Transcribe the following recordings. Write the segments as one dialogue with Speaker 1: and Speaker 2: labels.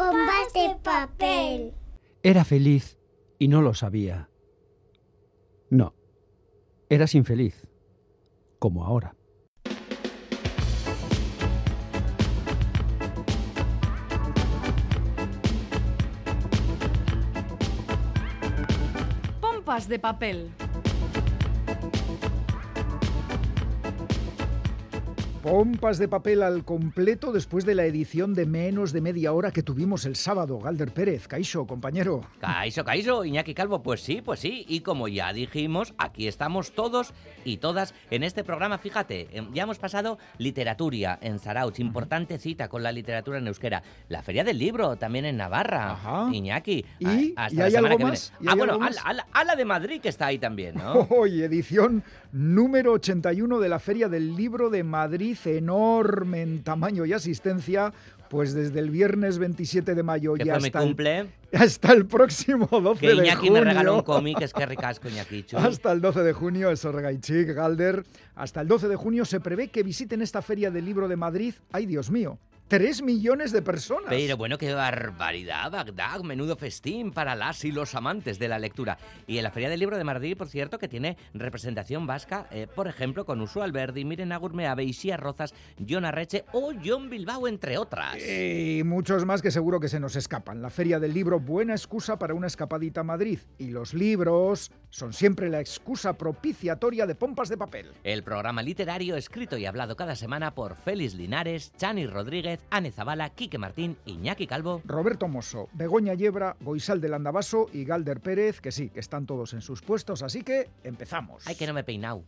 Speaker 1: Bombas de papel.
Speaker 2: Era feliz y no lo sabía. No, eras infeliz, como ahora.
Speaker 3: Pompas de papel.
Speaker 4: Pompas de papel al completo después de la edición de menos de media hora que tuvimos el sábado. Galder Pérez, Caixo, compañero.
Speaker 5: Caixo, Caixo, Iñaki Calvo, pues sí, pues sí. Y como ya dijimos, aquí estamos todos y todas en este programa. Fíjate, em, ya hemos pasado literatura en Sarauch, importante cita con la literatura en euskera. La Feria del Libro también en Navarra.
Speaker 4: Ajá.
Speaker 5: Iñaki.
Speaker 4: ¿Y?
Speaker 5: hasta
Speaker 4: ¿Y
Speaker 5: la
Speaker 4: hay algo
Speaker 5: que
Speaker 4: más?
Speaker 5: viene.
Speaker 4: ¿Y
Speaker 5: Ah,
Speaker 4: hay
Speaker 5: bueno,
Speaker 4: algo más?
Speaker 5: a la- a la de Madrid que está ahí también, ¿no?
Speaker 4: Hoy, edición número 81 de la Feria del Libro de Madrid, enorme en tamaño y asistencia, pues desde el viernes 27 de mayo
Speaker 5: que
Speaker 4: y
Speaker 5: fue mi
Speaker 4: hasta el,
Speaker 5: cumple.
Speaker 4: hasta el próximo 12
Speaker 5: Que
Speaker 4: de
Speaker 5: Iñaki
Speaker 4: junio.
Speaker 5: me regaló un cómic, es que ricasco, Iñaki.
Speaker 4: Hasta el 12 de junio, eso regaichik, Galder. Hasta el 12 de junio se prevé que visiten esta Feria del Libro de Madrid. ¡Ay, Dios mío! ¡Tres millones de personas!
Speaker 5: Pero bueno, qué barbaridad, Bagdad, menudo festín para las y los amantes de la lectura. Y en la Feria del Libro de Madrid, por cierto, que tiene representación vasca, eh, por ejemplo, con Usu Alberdi, Miren Agurmeave, Isia Rozas, John Arreche o John Bilbao, entre otras.
Speaker 4: Y muchos más que seguro que se nos escapan. La Feria del Libro, buena excusa para una escapadita a Madrid. Y los libros son siempre la excusa propiciatoria de pompas de papel.
Speaker 5: El programa literario escrito y hablado cada semana por Félix Linares, Chani Rodríguez, Ane Zabala, Quique Martín, Iñaki Calvo.
Speaker 4: Roberto Mosso, Begoña Yebra, Goisal del Andabaso y Galder Pérez, que sí, que están todos en sus puestos, así que empezamos.
Speaker 5: Ay, que no me he peinado.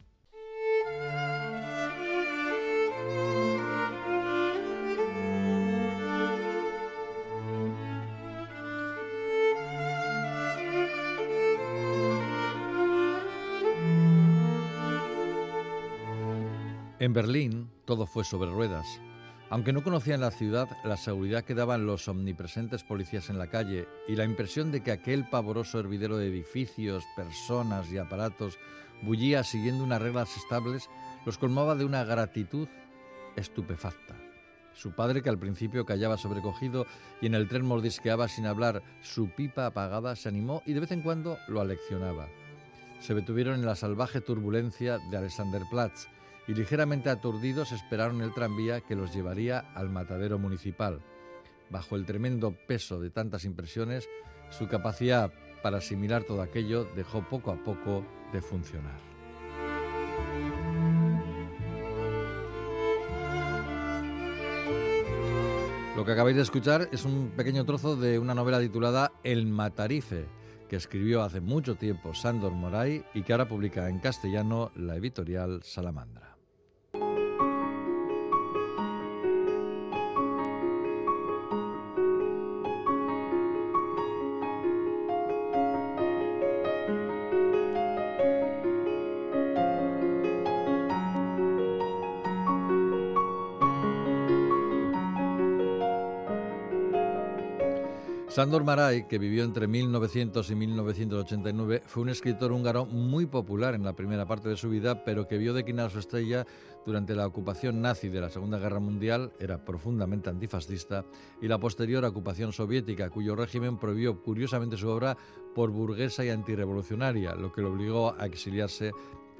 Speaker 6: En Berlín todo fue sobre ruedas. Aunque no conocían la ciudad, la seguridad que daban los omnipresentes policías en la calle y la impresión de que aquel pavoroso hervidero de edificios, personas y aparatos bullía siguiendo unas reglas estables los colmaba de una gratitud estupefacta. Su padre, que al principio callaba sobrecogido y en el tren mordisqueaba sin hablar su pipa apagada, se animó y de vez en cuando lo aleccionaba. Se detuvieron en la salvaje turbulencia de Alexanderplatz y ligeramente aturdidos esperaron el tranvía que los llevaría al matadero municipal. Bajo el tremendo peso de tantas impresiones, su capacidad para asimilar todo aquello dejó poco a poco de funcionar. Lo que acabáis de escuchar es un pequeño trozo de una novela titulada El Matarife, que escribió hace mucho tiempo Sándor Moray y que ahora publica en castellano la editorial Salamandra. Sándor Maray, que vivió entre 1900 y 1989, fue un escritor húngaro muy popular en la primera parte de su vida, pero que vio declinar su estrella durante la ocupación nazi de la Segunda Guerra Mundial, era profundamente antifascista, y la posterior ocupación soviética, cuyo régimen prohibió curiosamente su obra por burguesa y antirrevolucionaria, lo que lo obligó a exiliarse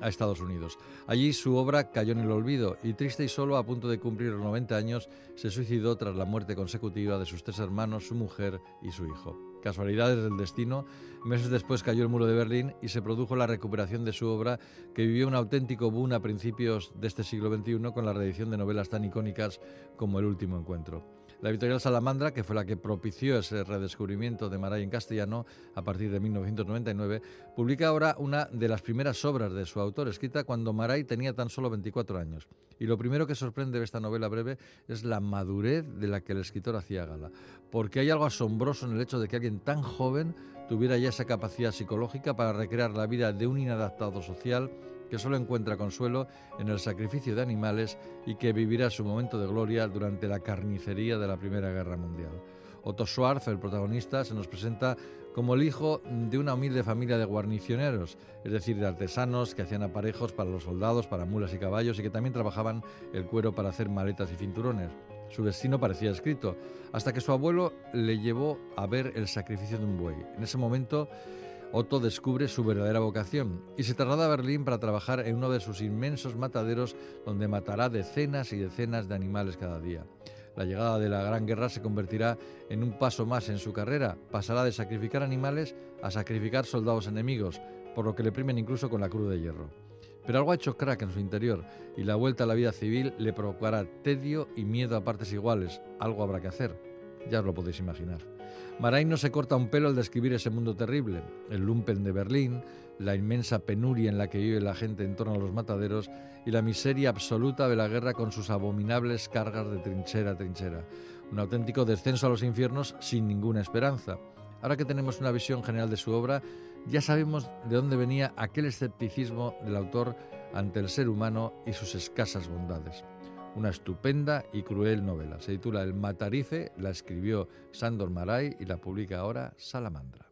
Speaker 6: a Estados Unidos. Allí su obra cayó en el olvido y triste y solo a punto de cumplir los 90 años se suicidó tras la muerte consecutiva de sus tres hermanos, su mujer y su hijo. Casualidades del destino, meses después cayó el muro de Berlín y se produjo la recuperación de su obra que vivió un auténtico boom a principios de este siglo XXI con la reedición de novelas tan icónicas como El último encuentro. La editorial Salamandra, que fue la que propició ese redescubrimiento de Maray en castellano a partir de 1999, publica ahora una de las primeras obras de su autor, escrita cuando Maray tenía tan solo 24 años. Y lo primero que sorprende de esta novela breve es la madurez de la que el escritor hacía gala, porque hay algo asombroso en el hecho de que alguien tan joven tuviera ya esa capacidad psicológica para recrear la vida de un inadaptado social que solo encuentra consuelo en el sacrificio de animales y que vivirá su momento de gloria durante la carnicería de la Primera Guerra Mundial. Otto Schwarz, el protagonista, se nos presenta como el hijo de una humilde familia de guarnicioneros, es decir, de artesanos que hacían aparejos para los soldados, para mulas y caballos y que también trabajaban el cuero para hacer maletas y cinturones. Su destino parecía escrito, hasta que su abuelo le llevó a ver el sacrificio de un buey. En ese momento, Otto descubre su verdadera vocación y se traslada a Berlín para trabajar en uno de sus inmensos mataderos donde matará decenas y decenas de animales cada día. La llegada de la Gran Guerra se convertirá en un paso más en su carrera. Pasará de sacrificar animales a sacrificar soldados enemigos, por lo que le primen incluso con la cruz de hierro. Pero algo ha hecho crack en su interior y la vuelta a la vida civil le provocará tedio y miedo a partes iguales. Algo habrá que hacer. Ya os lo podéis imaginar. Maray no se corta un pelo al describir ese mundo terrible, el lumpen de Berlín, la inmensa penuria en la que vive la gente en torno a los mataderos y la miseria absoluta de la guerra con sus abominables cargas de trinchera a trinchera. Un auténtico descenso a los infiernos sin ninguna esperanza. Ahora que tenemos una visión general de su obra, ya sabemos de dónde venía aquel escepticismo del autor ante el ser humano y sus escasas bondades. Una estupenda y cruel novela. Se titula El Matarife, la escribió Sandor Maray y la publica ahora Salamandra.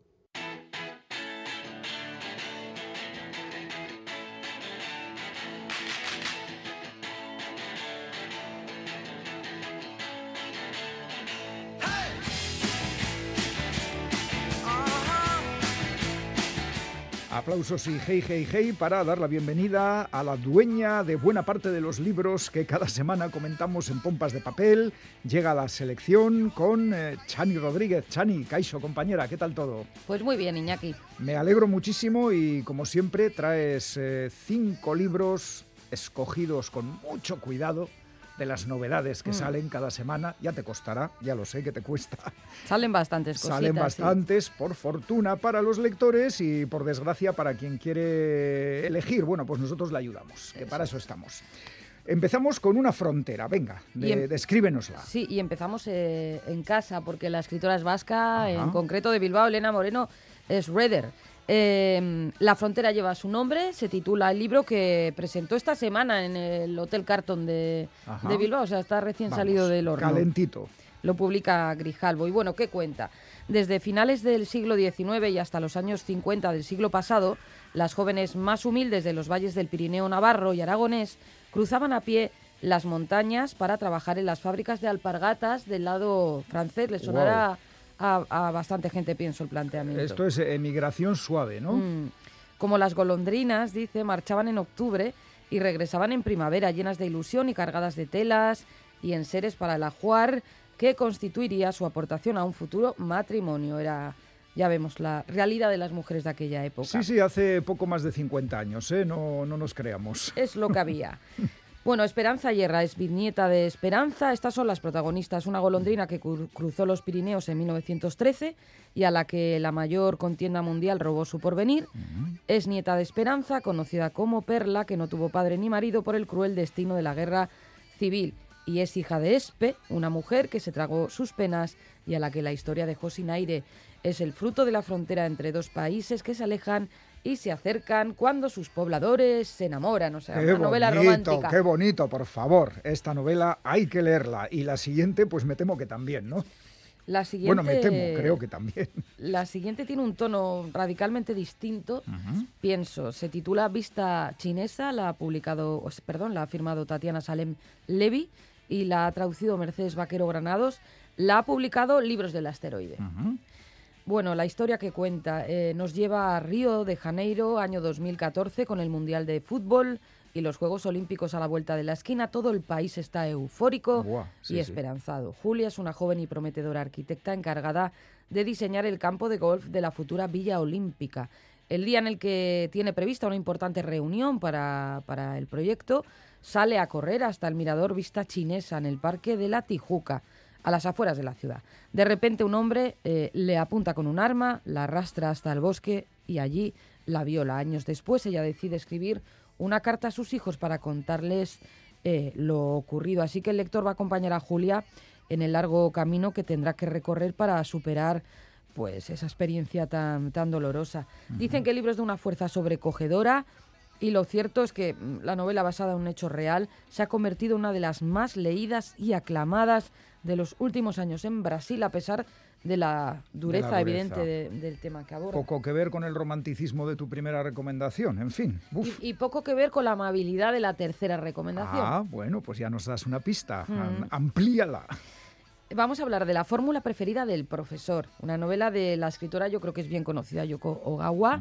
Speaker 4: Aplausos y hey, hey, hey para dar la bienvenida a la dueña de buena parte de los libros que cada semana comentamos en Pompas de Papel. Llega la selección con eh, Chani Rodríguez. Chani, Caixo, compañera, ¿qué tal todo?
Speaker 3: Pues muy bien, Iñaki.
Speaker 4: Me alegro muchísimo y como siempre traes eh, cinco libros escogidos con mucho cuidado de las novedades que
Speaker 3: Mm.
Speaker 4: salen cada semana. Ya te costará, ya lo sé que te cuesta.
Speaker 3: Salen bastantes cositas.
Speaker 4: Salen
Speaker 3: sí.
Speaker 4: bastantes, por fortuna para los lectores y por desgracia para quien quiere elegir. Bueno, pues nosotros le ayudamos, que para eso estamos. Empezamos con una frontera, venga, de-
Speaker 3: em-
Speaker 4: descríbenosla.
Speaker 3: Sí, y empezamos eh, en casa, porque la escritora es vasca,
Speaker 4: Ajá.
Speaker 3: en concreto de Bilbao, Elena Moreno es Reder. Eh, la frontera lleva su nombre, se titula el libro que presentó esta semana en el Hotel Carton de, Bilbao, o sea, está recién
Speaker 4: Vamos,
Speaker 3: salido del horno.
Speaker 4: Calentito.
Speaker 3: Lo publica Grijalbo. Y bueno, ¿qué cuenta? Desde finales del siglo XIX y hasta los años 50 del siglo pasado, las jóvenes más humildes de los valles del Pirineo Navarro y Aragonés cruzaban a pie las montañas para trabajar en las fábricas de alpargatas del lado francés. Le sonará a, a bastante gente, pienso, el planteamiento.
Speaker 4: Esto es emigración suave, ¿no?
Speaker 3: Mm. Como las golondrinas, dice, marchaban en octubre y regresaban en primavera llenas de ilusión y cargadas de telas y enseres para el ajuar que constituiría su aportación a un futuro matrimonio. Era, ya vemos, la realidad de las mujeres de aquella época.
Speaker 4: Sí, sí, hace poco más de 50 años, ¿eh? No, no nos creamos.
Speaker 3: Es lo que había. Bueno, Esperanza Yerra es bisnieta de Esperanza. Estas son las protagonistas. Una golondrina que cru- cruzó los Pirineos en 1913 y a la que la mayor contienda mundial robó su porvenir. Es nieta de Esperanza, conocida como Perla, que no tuvo padre ni marido por el cruel destino de la guerra civil. Y es hija de Espe, una mujer que se tragó sus penas y a la que la historia dejó sin aire. Es el fruto de la frontera entre dos países que se alejan y se acercan cuando sus pobladores se enamoran. O sea,
Speaker 4: Qué
Speaker 3: una novela romántica.
Speaker 4: qué bonito, por favor. Esta novela hay que leerla. Y la siguiente, pues me temo que también, ¿no?
Speaker 3: La siguiente,
Speaker 4: Bueno, me temo, creo que también.
Speaker 3: La siguiente tiene un tono radicalmente distinto. Pienso, se titula Vista Chinesa, la ha publicado, perdón, la ha firmado Tatiana Salem Levy y la ha traducido Mercedes Vaquero Granados. La ha publicado Libros del Asteroide. Bueno, la historia que cuenta eh, nos lleva a Río de Janeiro, año 2014, con el Mundial de Fútbol y los Juegos Olímpicos a la vuelta de la esquina. Todo el país está eufórico
Speaker 4: Buah, sí,
Speaker 3: y
Speaker 4: sí.
Speaker 3: esperanzado. Julia es una joven y prometedora arquitecta encargada de diseñar el campo de golf de la futura Villa Olímpica. El día en el que tiene prevista una importante reunión para, para el proyecto, sale a correr hasta el mirador Vista Chinesa en el Parque de la Tijuca, a las afueras de la ciudad. De repente un hombre eh, le apunta con un arma, la arrastra hasta el bosque y allí la viola. Años después ella decide escribir una carta a sus hijos para contarles eh, lo ocurrido. Así que el lector va a acompañar a Julia en el largo camino que tendrá que recorrer para superar pues esa experiencia tan, tan dolorosa. Dicen que el libro es de una fuerza sobrecogedora y lo cierto es que mm, la novela basada en un hecho real se ha convertido en una de las más leídas y aclamadas de los últimos años en Brasil, a pesar de la dureza,
Speaker 4: dureza.
Speaker 3: evidente de- del tema que aborda.
Speaker 4: Poco que ver con el romanticismo de tu primera recomendación, en fin.
Speaker 3: Y, y poco que ver con la amabilidad de la tercera recomendación.
Speaker 4: Ah, bueno, pues ya nos das una pista.
Speaker 3: Mm.
Speaker 4: Am- Amplíala.
Speaker 3: Vamos a hablar de la fórmula preferida del profesor, una novela de la escritora, yo creo que es bien conocida, Yoko Ogawa.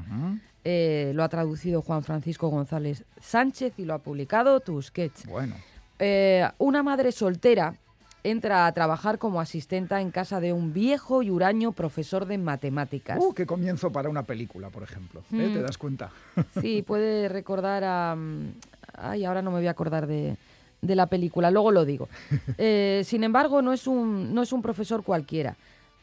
Speaker 3: Eh, lo ha traducido Juan Francisco González Sánchez y lo ha publicado Tusquets.
Speaker 4: Bueno,
Speaker 3: Eh, una madre soltera entra a trabajar como asistenta en casa de un viejo y huraño profesor de matemáticas.
Speaker 4: uh, qué comienzo para una película, por ejemplo. ¿eh?
Speaker 3: Mm.
Speaker 4: ¿Te das cuenta?
Speaker 3: Sí, puede recordar a... mm, Ay, ahora no me voy a acordar de, de la película, luego lo digo. Eh, sin embargo, no es, un, no es un profesor cualquiera.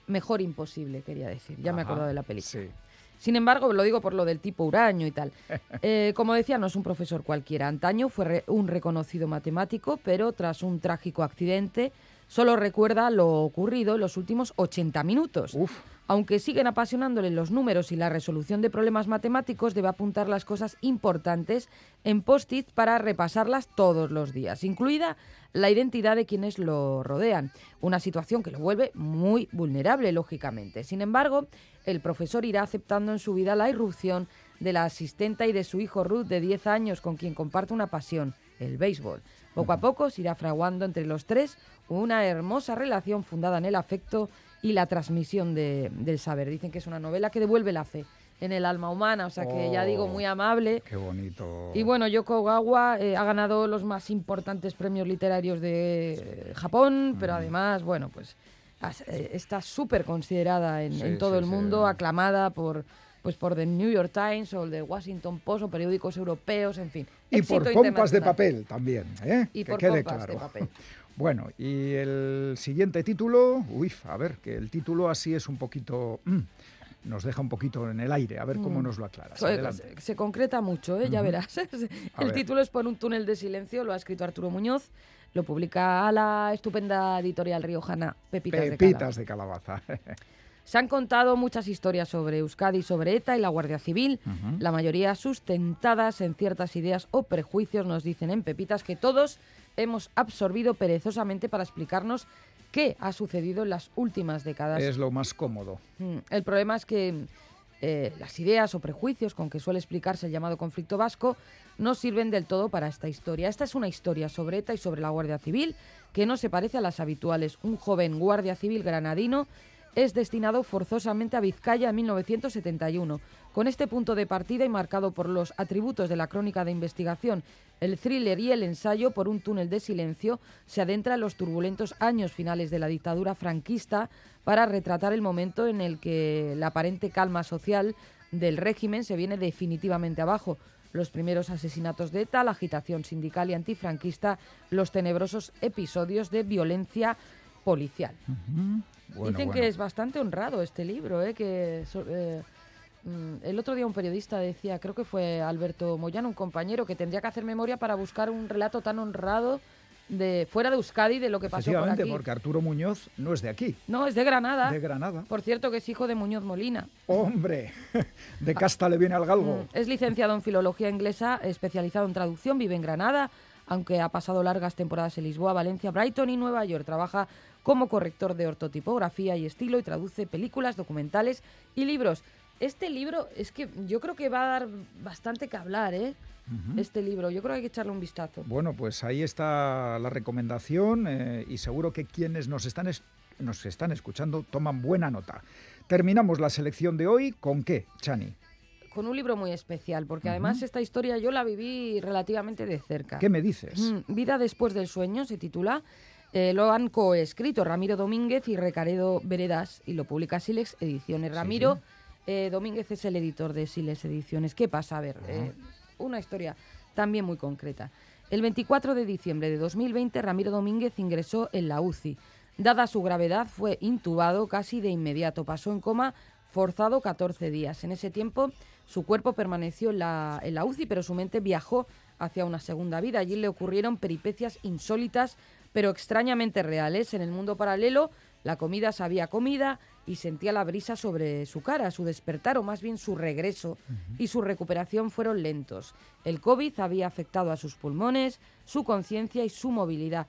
Speaker 3: Mejor imposible, quería decir. Ya me he acordado de la película.
Speaker 4: Sí.
Speaker 3: Sin embargo, lo digo por lo del tipo huraño y tal. Eh, como decía, no es un profesor cualquiera. Antaño fue re- un reconocido matemático, pero tras un trágico accidente solo recuerda lo ocurrido en los últimos 80 minutos.
Speaker 4: Uf,
Speaker 3: Aunque siguen apasionándole los números y la resolución de problemas matemáticos, debe apuntar las cosas importantes en post-it para repasarlas todos los días, incluida la identidad de quienes lo rodean, una situación que lo vuelve muy vulnerable, lógicamente. Sin embargo, el profesor irá aceptando en su vida la irrupción de la asistenta y de su hijo Ruth, de 10 años, con quien comparte una pasión, el béisbol. Poco a poco se irá fraguando entre los tres una hermosa relación fundada en el afecto y la transmisión de- del saber. Dicen que es una novela que devuelve la fe en el alma humana, o sea que ya digo,
Speaker 4: Oh.
Speaker 3: muy amable.
Speaker 4: qué bonito.
Speaker 3: Y bueno, Yoko Ogawa eh, ha ganado los más importantes premios literarios de eh, Japón, pero además, bueno, pues eh, está súper considerada en,
Speaker 4: Sí,
Speaker 3: en todo
Speaker 4: sí,
Speaker 3: el
Speaker 4: sí.
Speaker 3: mundo, aclamada por pues por The New York Times o el The Washington Post o periódicos europeos, en fin.
Speaker 4: Y por pompas de papel también, ¿eh?
Speaker 3: Y
Speaker 4: que
Speaker 3: por
Speaker 4: quede
Speaker 3: pompas de
Speaker 4: claro.
Speaker 3: papel.
Speaker 4: Bueno, y el siguiente título, uy, a ver, que el título así es un poquito, mm, nos deja un poquito en el aire, a ver cómo
Speaker 3: Mm.
Speaker 4: nos lo aclaras.
Speaker 3: Se, concreta mucho, ¿eh? ya verás. El
Speaker 4: ver.
Speaker 3: título es Por un túnel de silencio, lo ha escrito Arturo Muñoz, lo publica a la estupenda editorial riojana Pepitas, de Cala.
Speaker 4: Pepitas de calabaza.
Speaker 3: Se han contado muchas historias sobre Euskadi, sobre ETA y la Guardia Civil, la mayoría sustentadas en ciertas ideas o prejuicios, nos dicen en Pepitas, que todos hemos absorbido perezosamente para explicarnos qué ha sucedido en las últimas décadas.
Speaker 4: es lo más cómodo.
Speaker 3: Mm, El problema es que eh, las ideas o prejuicios con que suele explicarse el llamado conflicto vasco no sirven del todo para esta historia. Esta es una historia sobre ETA y sobre la Guardia Civil que no se parece a las habituales. Un joven guardia civil granadino es destinado forzosamente a Vizcaya en 1971. Con este punto de partida y marcado por los atributos de la crónica de investigación, el thriller y el ensayo por un túnel de silencio, se adentra en los turbulentos años finales de la dictadura franquista para retratar el momento en el que la aparente calma social del régimen se viene definitivamente abajo. Los primeros asesinatos de ETA, la agitación sindical y antifranquista, los tenebrosos episodios de violencia policial.
Speaker 4: Bueno,
Speaker 3: Dicen
Speaker 4: bueno.
Speaker 3: que es bastante honrado este libro, ¿eh? que eh, mm, el otro día un periodista decía, creo que fue Alberto Moyano, un compañero, que tendría que hacer memoria para buscar un relato tan honrado de fuera de Euskadi de lo que pasó por aquí.
Speaker 4: porque Arturo Muñoz no es de aquí,
Speaker 3: No, es de Granada.
Speaker 4: de Granada.
Speaker 3: Por cierto, que es hijo de Muñoz Molina.
Speaker 4: Hombre, de casta le viene al galgo.
Speaker 3: Mm, Es licenciado en Filología Inglesa, especializado en traducción, vive en Granada, aunque ha pasado largas temporadas en Lisboa, Valencia, Brighton y Nueva York. Trabaja como corrector de ortotipografía y estilo y traduce películas, documentales y libros. Este libro es que yo creo que va a dar bastante que hablar, ¿eh? Este libro, yo creo que hay que echarle un vistazo.
Speaker 4: Bueno, pues ahí está la recomendación eh, y seguro que quienes nos están, es- nos están escuchando toman buena nota. Terminamos la selección de hoy con qué, Chani.
Speaker 3: Con un libro muy especial, porque además esta historia yo la viví relativamente de cerca.
Speaker 4: ¿Qué me dices?
Speaker 3: Mm, Vida después del sueño se titula. Eh, lo han coescrito Ramiro Domínguez y Recaredo Veredas y lo publica Silex Ediciones. Ramiro eh, Domínguez es el editor de Silex Ediciones. ¿Qué pasa? A ver, eh, una historia también muy concreta. El 24 de diciembre de 2020 Ramiro Domínguez ingresó en la UCI. Dada su gravedad fue intubado casi de inmediato. Pasó en coma forzado 14 días. En ese tiempo su cuerpo permaneció en la, en la UCI, pero su mente viajó hacia una segunda vida. Allí le ocurrieron peripecias insólitas, pero extrañamente reales. En el mundo paralelo, la comida sabía comida y sentía la brisa sobre su cara. Su despertar, o más bien su regreso y su recuperación fueron lentos. El COVID había afectado a sus pulmones, su conciencia y su movilidad.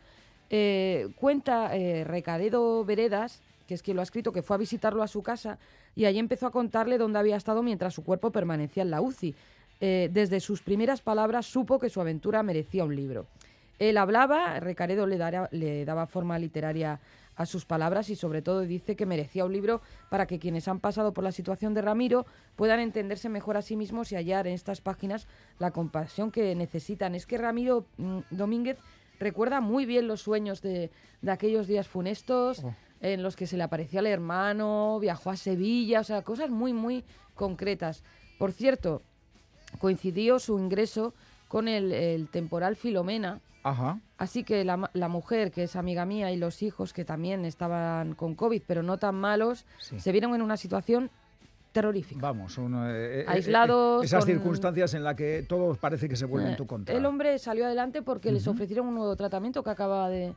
Speaker 3: Eh, cuenta eh, Recaredo Veredas que es quien lo ha escrito, que fue a visitarlo a su casa y allí empezó a contarle dónde había estado mientras su cuerpo permanecía en la UCI. Eh, desde sus primeras palabras supo que su aventura merecía un libro. Él hablaba, Recaredo le, le daba forma literaria a sus palabras y sobre todo dice que merecía un libro para que quienes han pasado por la situación de Ramiro puedan entenderse mejor a sí mismos y hallar en estas páginas la compasión que necesitan. Es que Ramiro mm, Domínguez recuerda muy bien los sueños de, aquellos días funestos. Oh. en los que se le apareció al hermano, viajó a Sevilla, o sea, cosas muy, muy concretas. Por cierto, coincidió su ingreso con el temporal Filomena, Así que la, la, mujer, que es amiga mía, y los hijos, que también estaban con COVID, pero no tan malos, se vieron en una situación terrorífica.
Speaker 4: Vamos,
Speaker 3: uno, eh, eh, aislados.
Speaker 4: esas circunstancias en las que todo parece que se vuelve en tu eh, contra.
Speaker 3: El hombre salió adelante porque les ofrecieron un nuevo tratamiento que acaba de,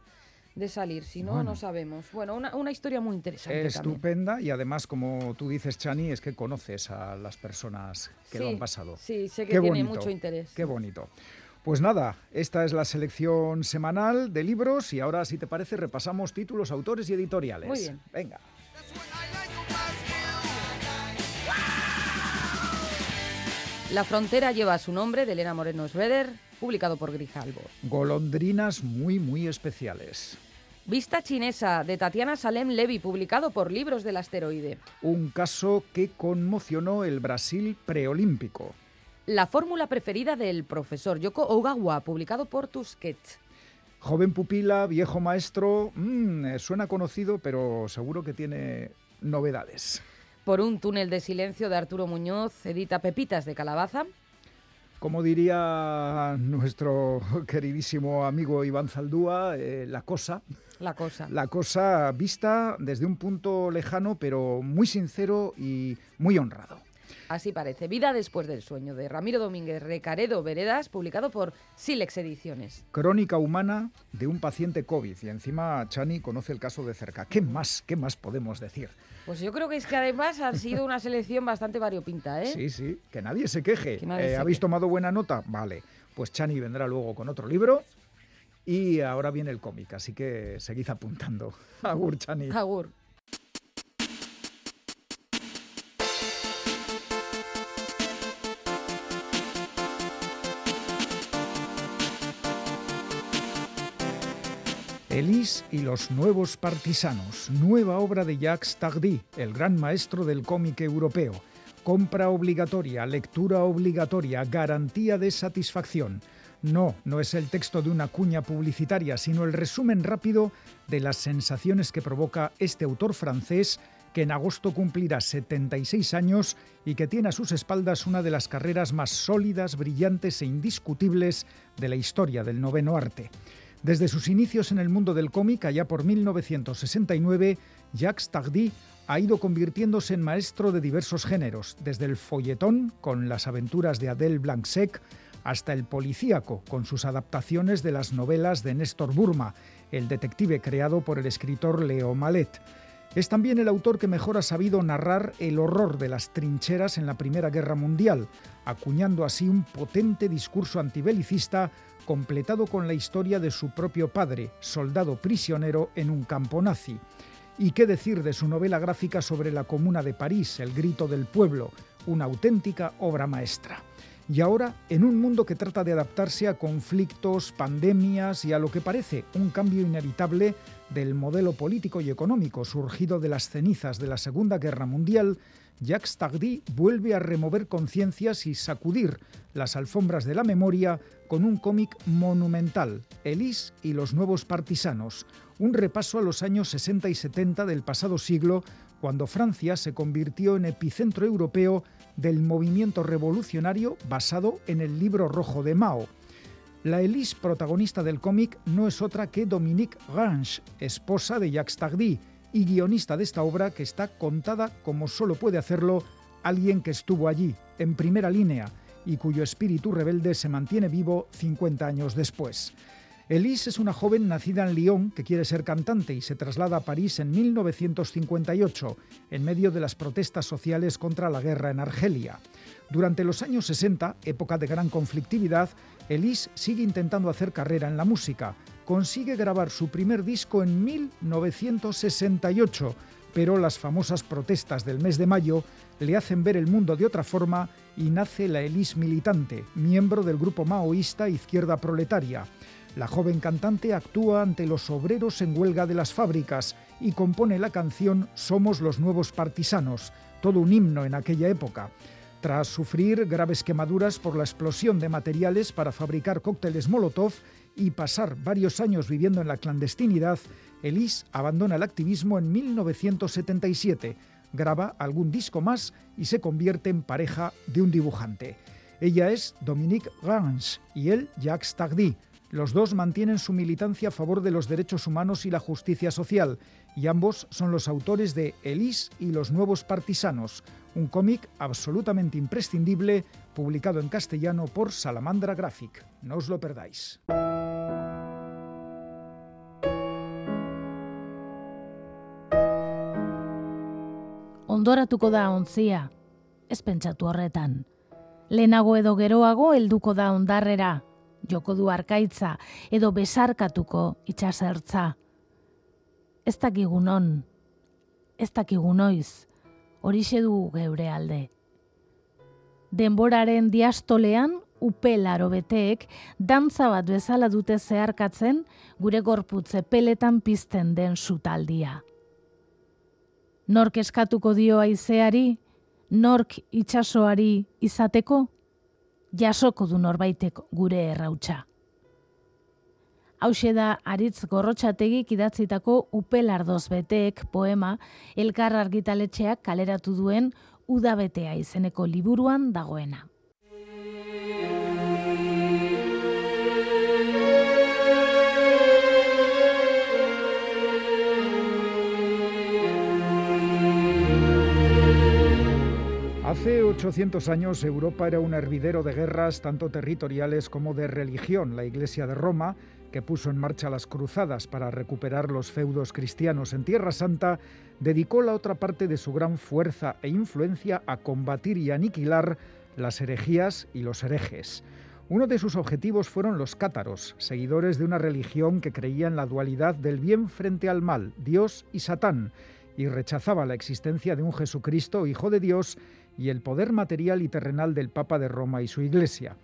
Speaker 3: salir. Si no, no sabemos. Bueno, una, historia muy interesante.
Speaker 4: Estupenda y además, como tú dices, Chani, es que conoces a las personas que lo han pasado.
Speaker 3: Sí, sé que tiene mucho interés.
Speaker 4: Qué bonito. Pues nada, esta es la selección semanal de libros y ahora, si te parece, repasamos títulos, autores y editoriales.
Speaker 3: Muy bien.
Speaker 4: Venga.
Speaker 3: La frontera lleva su nombre de Elena Moreno Schroeder, publicado por Grijalbo.
Speaker 4: Golondrinas muy, muy especiales.
Speaker 3: Vista chinesa de Tatiana Salem Levy, publicado por Libros del Asteroide.
Speaker 4: Un caso que conmocionó el Brasil preolímpico.
Speaker 3: La fórmula preferida del profesor Yoko Ogawa, publicado por Tusquets.
Speaker 4: Joven pupila, viejo maestro, mm, suena conocido, pero seguro que tiene novedades.
Speaker 3: Por un túnel de silencio de Arturo Muñoz, edita Pepitas de Calabaza.
Speaker 4: Como diría nuestro queridísimo amigo Iván Zaldúa, eh, la cosa.
Speaker 3: La cosa.
Speaker 4: La cosa vista desde un punto lejano, pero muy sincero y muy honrado.
Speaker 3: Así parece. Vida después del sueño de Ramiro Domínguez Recaredo Veredas, publicado por Silex Ediciones.
Speaker 4: Crónica humana de un paciente COVID. Y encima Chani conoce el caso de cerca. ¿Qué más? ¿Qué más podemos decir?
Speaker 3: Pues yo creo que es que además ha sido una selección bastante variopinta, ¿eh?
Speaker 4: Sí, sí. Que nadie se queje. Eh, ¿Habéis tomado buena nota? Vale. Pues Chani vendrá luego con otro libro. Y ahora viene el cómic, así que seguid apuntando. Agur, Chani.
Speaker 3: Agur.
Speaker 4: Elise y los nuevos partisanos, nueva obra de Jacques Tardy, el gran maestro del cómic europeo. Compra obligatoria, lectura obligatoria, garantía de satisfacción. No, no es el texto de una cuña publicitaria, sino el resumen rápido de las sensaciones que provoca este autor francés que en agosto cumplirá 76 años y que tiene a sus espaldas una de las carreras más sólidas, brillantes e indiscutibles de la historia del noveno arte. Desde sus inicios en el mundo del cómic, allá por 1969, Jacques Tardy ha ido convirtiéndose en maestro de diversos géneros, desde el folletón, con las aventuras de Adèle Blanc-Sec, hasta el policíaco, con sus adaptaciones de las novelas de Néstor Burma, el detective creado por el escritor Leo Malet. Es también el autor que mejor ha sabido narrar el horror de las trincheras en la Primera Guerra Mundial, acuñando así un potente discurso antibelicista completado con la historia de su propio padre, soldado prisionero en un campo nazi. ¿Y qué decir de su novela gráfica sobre la Comuna de París, El Grito del Pueblo, una auténtica obra maestra? Y ahora, en un mundo que trata de adaptarse a conflictos, pandemias y a lo que parece un cambio inevitable del modelo político y económico surgido de las cenizas de la Segunda Guerra Mundial, Jacques Tardy vuelve a remover conciencias y sacudir las alfombras de la memoria con un cómic monumental, Elise y los nuevos partisanos, un repaso a los años 60 y 70 del pasado siglo, cuando Francia se convirtió en epicentro europeo del movimiento revolucionario basado en el libro rojo de Mao. La Elise protagonista del cómic no es otra que Dominique Range, esposa de Jacques Tardy, y guionista de esta obra que está contada como solo puede hacerlo alguien que estuvo allí, en primera línea, y cuyo espíritu rebelde se mantiene vivo 50 años después. Elise es una joven nacida en Lyon que quiere ser cantante y se traslada a París en 1958, en medio de las protestas sociales contra la guerra en Argelia. Durante los años 60, época de gran conflictividad, Elise sigue intentando hacer carrera en la música, consigue grabar su primer disco en 1968, pero las famosas protestas del mes de mayo le hacen ver el mundo de otra forma y nace la Elise militante, miembro del grupo maoísta Izquierda Proletaria. La joven cantante actúa ante los obreros en huelga de las fábricas y compone la canción Somos los nuevos partisanos, todo un himno en aquella época. Tras sufrir graves quemaduras por la explosión de materiales para fabricar cócteles Molotov y pasar varios años viviendo en la clandestinidad, Elise abandona el activismo en 1977, graba algún disco más y se convierte en pareja de un dibujante. Ella es Dominique Grange y él Jacques Tardy. Los dos mantienen su militancia a favor de los derechos humanos y la justicia social, y ambos son los autores de Elise y los nuevos partisanos, un cómic absolutamente imprescindible publicado en castellano por Salamandra Graphic. No os lo perdáis.
Speaker 7: Ondoratuko da ontzia, ez pentsatu horretan. Lehenago edo geroago helduko da ondarrera, joko du arkaitza edo besarkatuko itxasertza. Ez dakigu non, ez dakigu noiz, horixe du geure alde. Denboraren diastolean upelaro beteek dantza bat bezala dute zeharkatzen gure gorputze peletan pizten den sutaldia nork eskatuko dio aizeari, nork itsasoari izateko, jasoko du norbaitek gure errautsa. Hauxe da aritz gorrotxategik idatzitako upelardoz beteek poema elkar argitaletxeak kaleratu duen udabetea izeneko liburuan dagoena.
Speaker 4: Hace 800 años Europa era un hervidero de guerras tanto territoriales como de religión. La Iglesia de Roma, que puso en marcha las cruzadas para recuperar los feudos cristianos en Tierra Santa, dedicó la otra parte de su gran fuerza e influencia a combatir y aniquilar las herejías y los herejes. Uno de sus objetivos fueron los cátaros, seguidores de una religión que creía en la dualidad del bien frente al mal, Dios y Satán, y rechazaba la existencia de un Jesucristo, Hijo de Dios, y el poder material y terrenal del Papa de Roma y su Iglesia.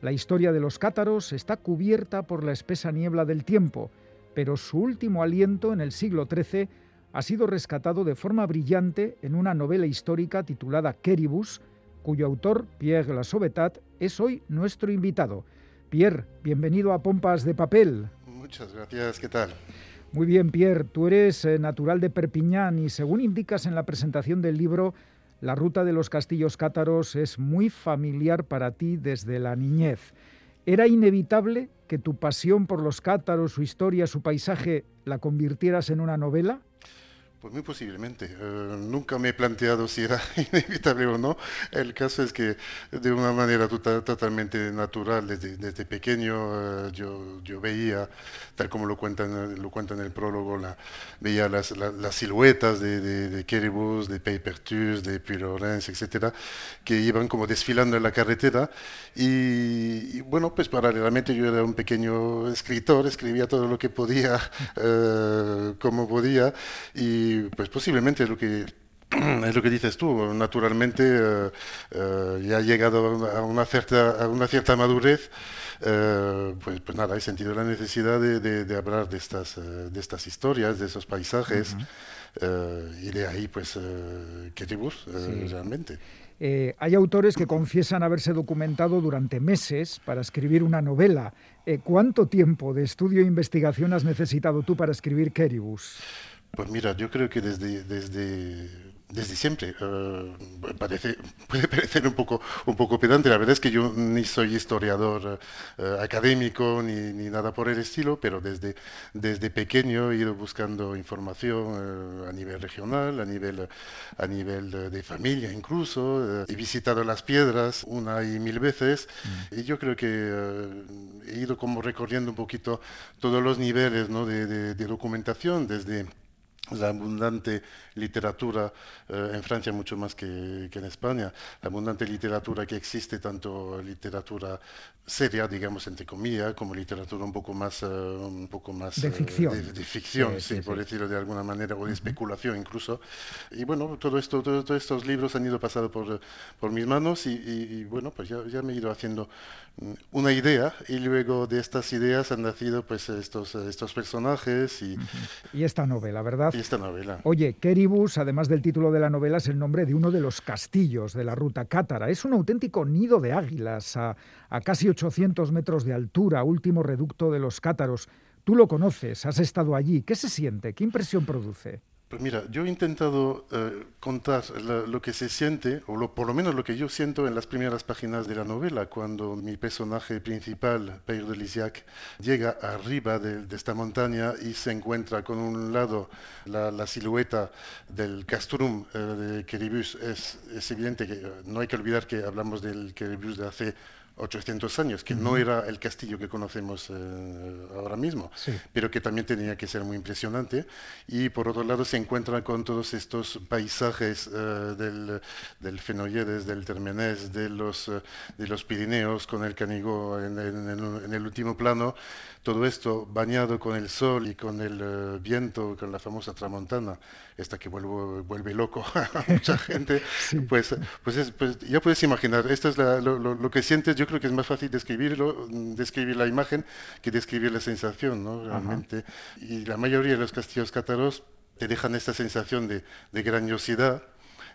Speaker 4: La historia de los cátaros está cubierta por la espesa niebla del tiempo, pero su último aliento en el siglo XIII ha sido rescatado de forma brillante en una novela histórica titulada Queribus, cuyo autor, Pierre Lassobetat, es hoy nuestro invitado. Pierre, bienvenido a Pompas de Papel.
Speaker 8: Muchas gracias, ¿qué tal?
Speaker 4: Muy bien, Pierre, tú eres eh, natural de Perpiñán y según indicas en la presentación del libro, la ruta de los castillos cátaros es muy familiar para ti desde la niñez. ¿Era inevitable que tu pasión por los cátaros, su historia, su paisaje, la convirtieras en una novela?
Speaker 8: Pues muy posiblemente. Eh, nunca me he planteado si era inevitable o no. El caso es que de una manera tota-, totalmente natural, desde, pequeño eh, yo, yo, veía, tal como lo cuentan, lo cuentan en el prólogo, veía las, las siluetas de, de, de Keribus, de Peypertus, de Puy-Lorenz, etcétera, que iban como desfilando en la carretera. Y, bueno, pues paralelamente yo era un pequeño escritor, escribía todo lo que podía, eh, como podía. Y pues posiblemente es lo que es lo que dices tú, naturalmente eh, eh, ya ha llegado a una cierta, a una cierta madurez, eh, pues, pues, nada, he sentido la necesidad de, de, hablar de estas, de estas historias, de esos paisajes, y de ahí pues Ketibus, realmente.
Speaker 4: hay autores que confiesan haberse documentado durante meses para escribir una novela. ¿Cuánto tiempo de estudio e investigación has necesitado tú para escribir Keribus?
Speaker 8: Pues mira, yo creo que desde, desde, desde siempre. Uh, parece, puede parecer un poco, un poco pedante. La verdad es que yo ni soy historiador uh, académico ni, ni, nada por el estilo, pero desde, desde pequeño he ido buscando información uh, a nivel regional, a nivel, a nivel de, familia incluso. he visitado las piedras una y mil veces mm. y yo creo que he ido como recorriendo un poquito todos los niveles ¿no? de, de, de documentación desde la abundante literatura eh, en Francia mucho más que, en España, la abundante literatura que existe, tanto literatura seria, digamos, entre comillas, como literatura un poco más... Eh, un poco más
Speaker 4: de ficción.
Speaker 8: de, ficción, sí, por decirlo de alguna manera, o de especulación incluso. Y bueno, todo esto, todos estos libros han ido pasando por, por mis manos y, bueno, pues ya, ya, me he ido haciendo mm, una idea y luego de estas ideas han nacido pues estos, estos personajes y...
Speaker 4: Y esta novela, ¿verdad?
Speaker 8: Y
Speaker 4: Oye, Keribus, además del título de la novela, es el nombre de uno de los castillos de la ruta cátara. Es un auténtico nido de águilas a, a casi 800 metros de altura, último reducto de los cátaros. Tú lo conoces, has estado allí. ¿Qué se siente? ¿Qué impresión produce?
Speaker 8: Pues mira, yo he intentado eh, contar lo que se siente, o por lo menos lo que yo siento en las primeras páginas de la novela, cuando mi personaje principal, Père de Lisiac, llega arriba de, esta montaña y se encuentra con un lado la, silueta del castrum eh, de Queribus. Es, es, evidente que eh, no hay que olvidar que hablamos del Queribus de hace 800 años, que no era el castillo que conocemos eh, ahora mismo, pero que también tenía que ser muy impresionante. Y por otro lado se encuentra con todos estos paisajes eh, del, del Fenoyedes, del Termenés, de los, eh, de los Pirineos, con el Canigó en, en, el último plano, todo esto bañado con el sol y con el viento, con la famosa tramontana, esta que vuelve, vuelve loco a mucha gente, pues, pues, pues, ya puedes imaginar, esto es lo, lo, que sientes yo creo que es más fácil describirlo, mm, describir la imagen que describir la sensación, ¿no? Realmente. Y la mayoría de los castillos cátaros te dejan esta sensación de, de grandiosidad,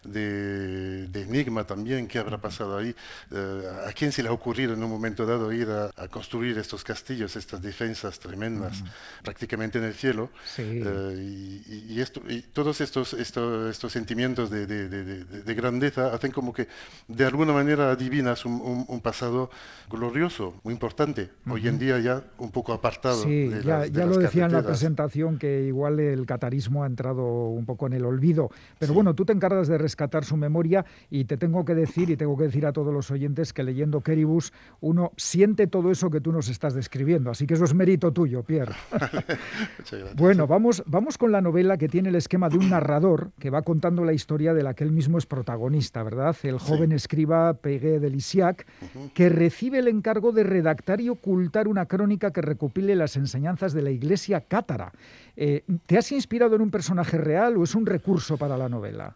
Speaker 8: de, enigma también, qué habrá pasado ahí, eh, a quién se le ha ocurrido en un momento dado ir a, construir estos castillos, estas defensas tremendas, prácticamente en el cielo, eh, y, esto, y, todos estos, estos, estos sentimientos de, de, grandeza hacen como que de alguna manera adivinas un, un, pasado glorioso, muy importante, hoy en día ya un poco apartado.
Speaker 4: Sí, ya, ya lo decía en la presentación que igual el catarismo ha entrado un poco en el olvido, pero bueno, tú te encargas de rescatar su memoria y te tengo que decir y tengo que decir a todos los oyentes que leyendo Keribus uno siente todo eso que tú nos estás describiendo, así que eso es mérito tuyo, Pierre. bueno, vamos, vamos con la novela que tiene el esquema de un narrador que va contando la historia de la que él mismo es protagonista, ¿verdad? El joven escriba Pegué de Lisiac, que recibe el encargo de redactar y ocultar una crónica que recopile las enseñanzas de la iglesia cátara. Eh, ¿Te has inspirado en un personaje real o es un recurso para la novela?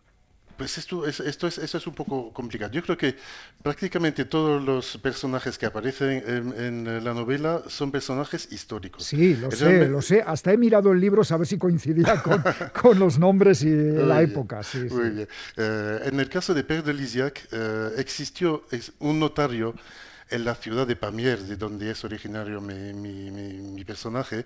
Speaker 8: Pues esto, es, esto es, eso es un poco complicado. Yo creo que prácticamente todos los personajes que aparecen en, la novela son personajes históricos.
Speaker 4: Sí, lo sé, lo sé. Hasta he mirado el libro a ver si coincidía con, con los nombres y la época. Sí,
Speaker 8: muy bien. Eh, en el caso de Père de Lisiac, eh, existió un notario en la ciudad de Pamiers, de donde es originario mi, personaje.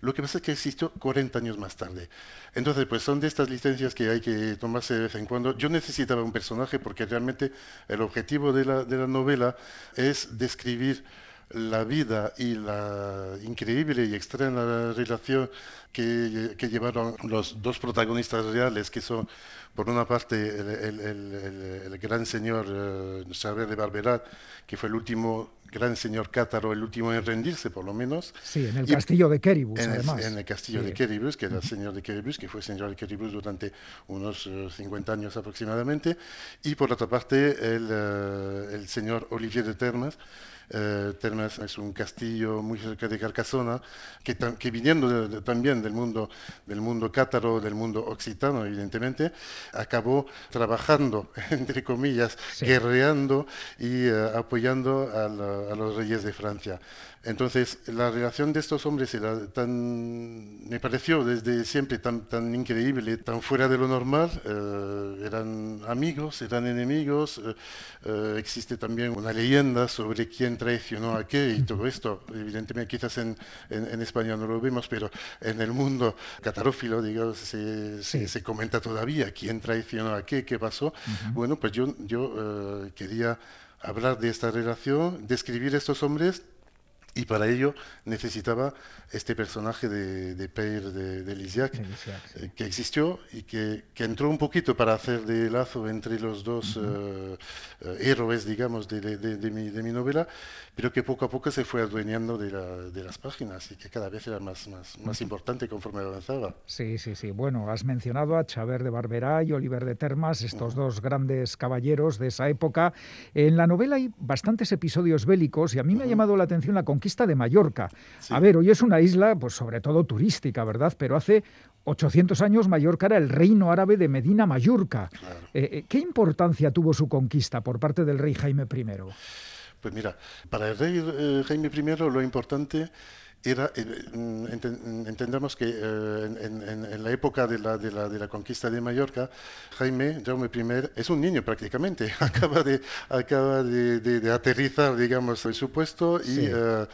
Speaker 8: Lo que pasa es que existió 40 años más tarde. Entonces, pues son de estas licencias que hay que tomarse de vez en cuando. Yo necesitaba un personaje porque realmente el objetivo de la, de la novela es describir la vida y la increíble y extraña relación que, que, llevaron los dos protagonistas reales, que son, por una parte, el, el, gran señor uh, de Barberat, que fue el último gran señor cátaro, el último en rendirse, por lo menos.
Speaker 4: Sí, en el castillo de Keribus,
Speaker 8: en
Speaker 4: además.
Speaker 8: El, en el castillo de Keribus, que era el señor de Keribus, que fue señor de Keribus durante unos 50 eh, años aproximadamente. Y por otra parte, el, eh, el señor Olivier de Termas, eh, Termas es un castillo muy cerca de Carcasona, que, que viniendo también del mundo, del mundo cátaro, del mundo occitano, evidentemente, acabó trabajando, entre comillas, guerreando y eh, apoyando a, los reyes de Francia. Entonces, la relación de estos hombres era tan, me pareció desde siempre tan, tan increíble, tan fuera de lo normal. Eh, eran amigos, eran enemigos. existe también una leyenda sobre quién traicionó a qué y todo esto. Evidentemente, quizás en, en, España no lo vemos, pero en el mundo catarófilo, digamos, se, se, comenta todavía quién traicionó a qué, qué pasó. Bueno, pues yo, yo eh, quería hablar de esta relación, describir estos hombres Y para ello necesitaba este personaje de, de Peir de, de Lisiac, eh, que existió y que, que, entró un poquito para hacer de lazo entre los dos uh -huh. héroes, digamos, de, de, mi, de mi novela, pero que poco a poco se fue adueñando de, la, las páginas y que cada vez era más, más, más importante conforme avanzaba.
Speaker 4: Sí, sí, sí. Bueno, has mencionado a Xaver de Barberá y Oliver de Termas, estos uh -huh. dos grandes caballeros de esa época. En la novela hay bastantes episodios bélicos y a mí me ha llamado la atención la conquista de Mallorca. Sí. A ver, hoy es una isla, pues sobre todo turística, ¿verdad? Pero hace 800 años Mallorca era el reino árabe de Medina Mallorca. Claro. Eh, ¿Qué importancia tuvo su conquista por parte del rey Jaime I?
Speaker 8: Pues mira, para el rey eh, Jaime I lo importante era, eh, entendamos que eh, en, en, en, la época de la, de, la, de la, conquista de Mallorca, Jaime, Jaume I, es un niño prácticamente, acaba de, acaba de, aterrizar, digamos, en su puesto y sí. uh,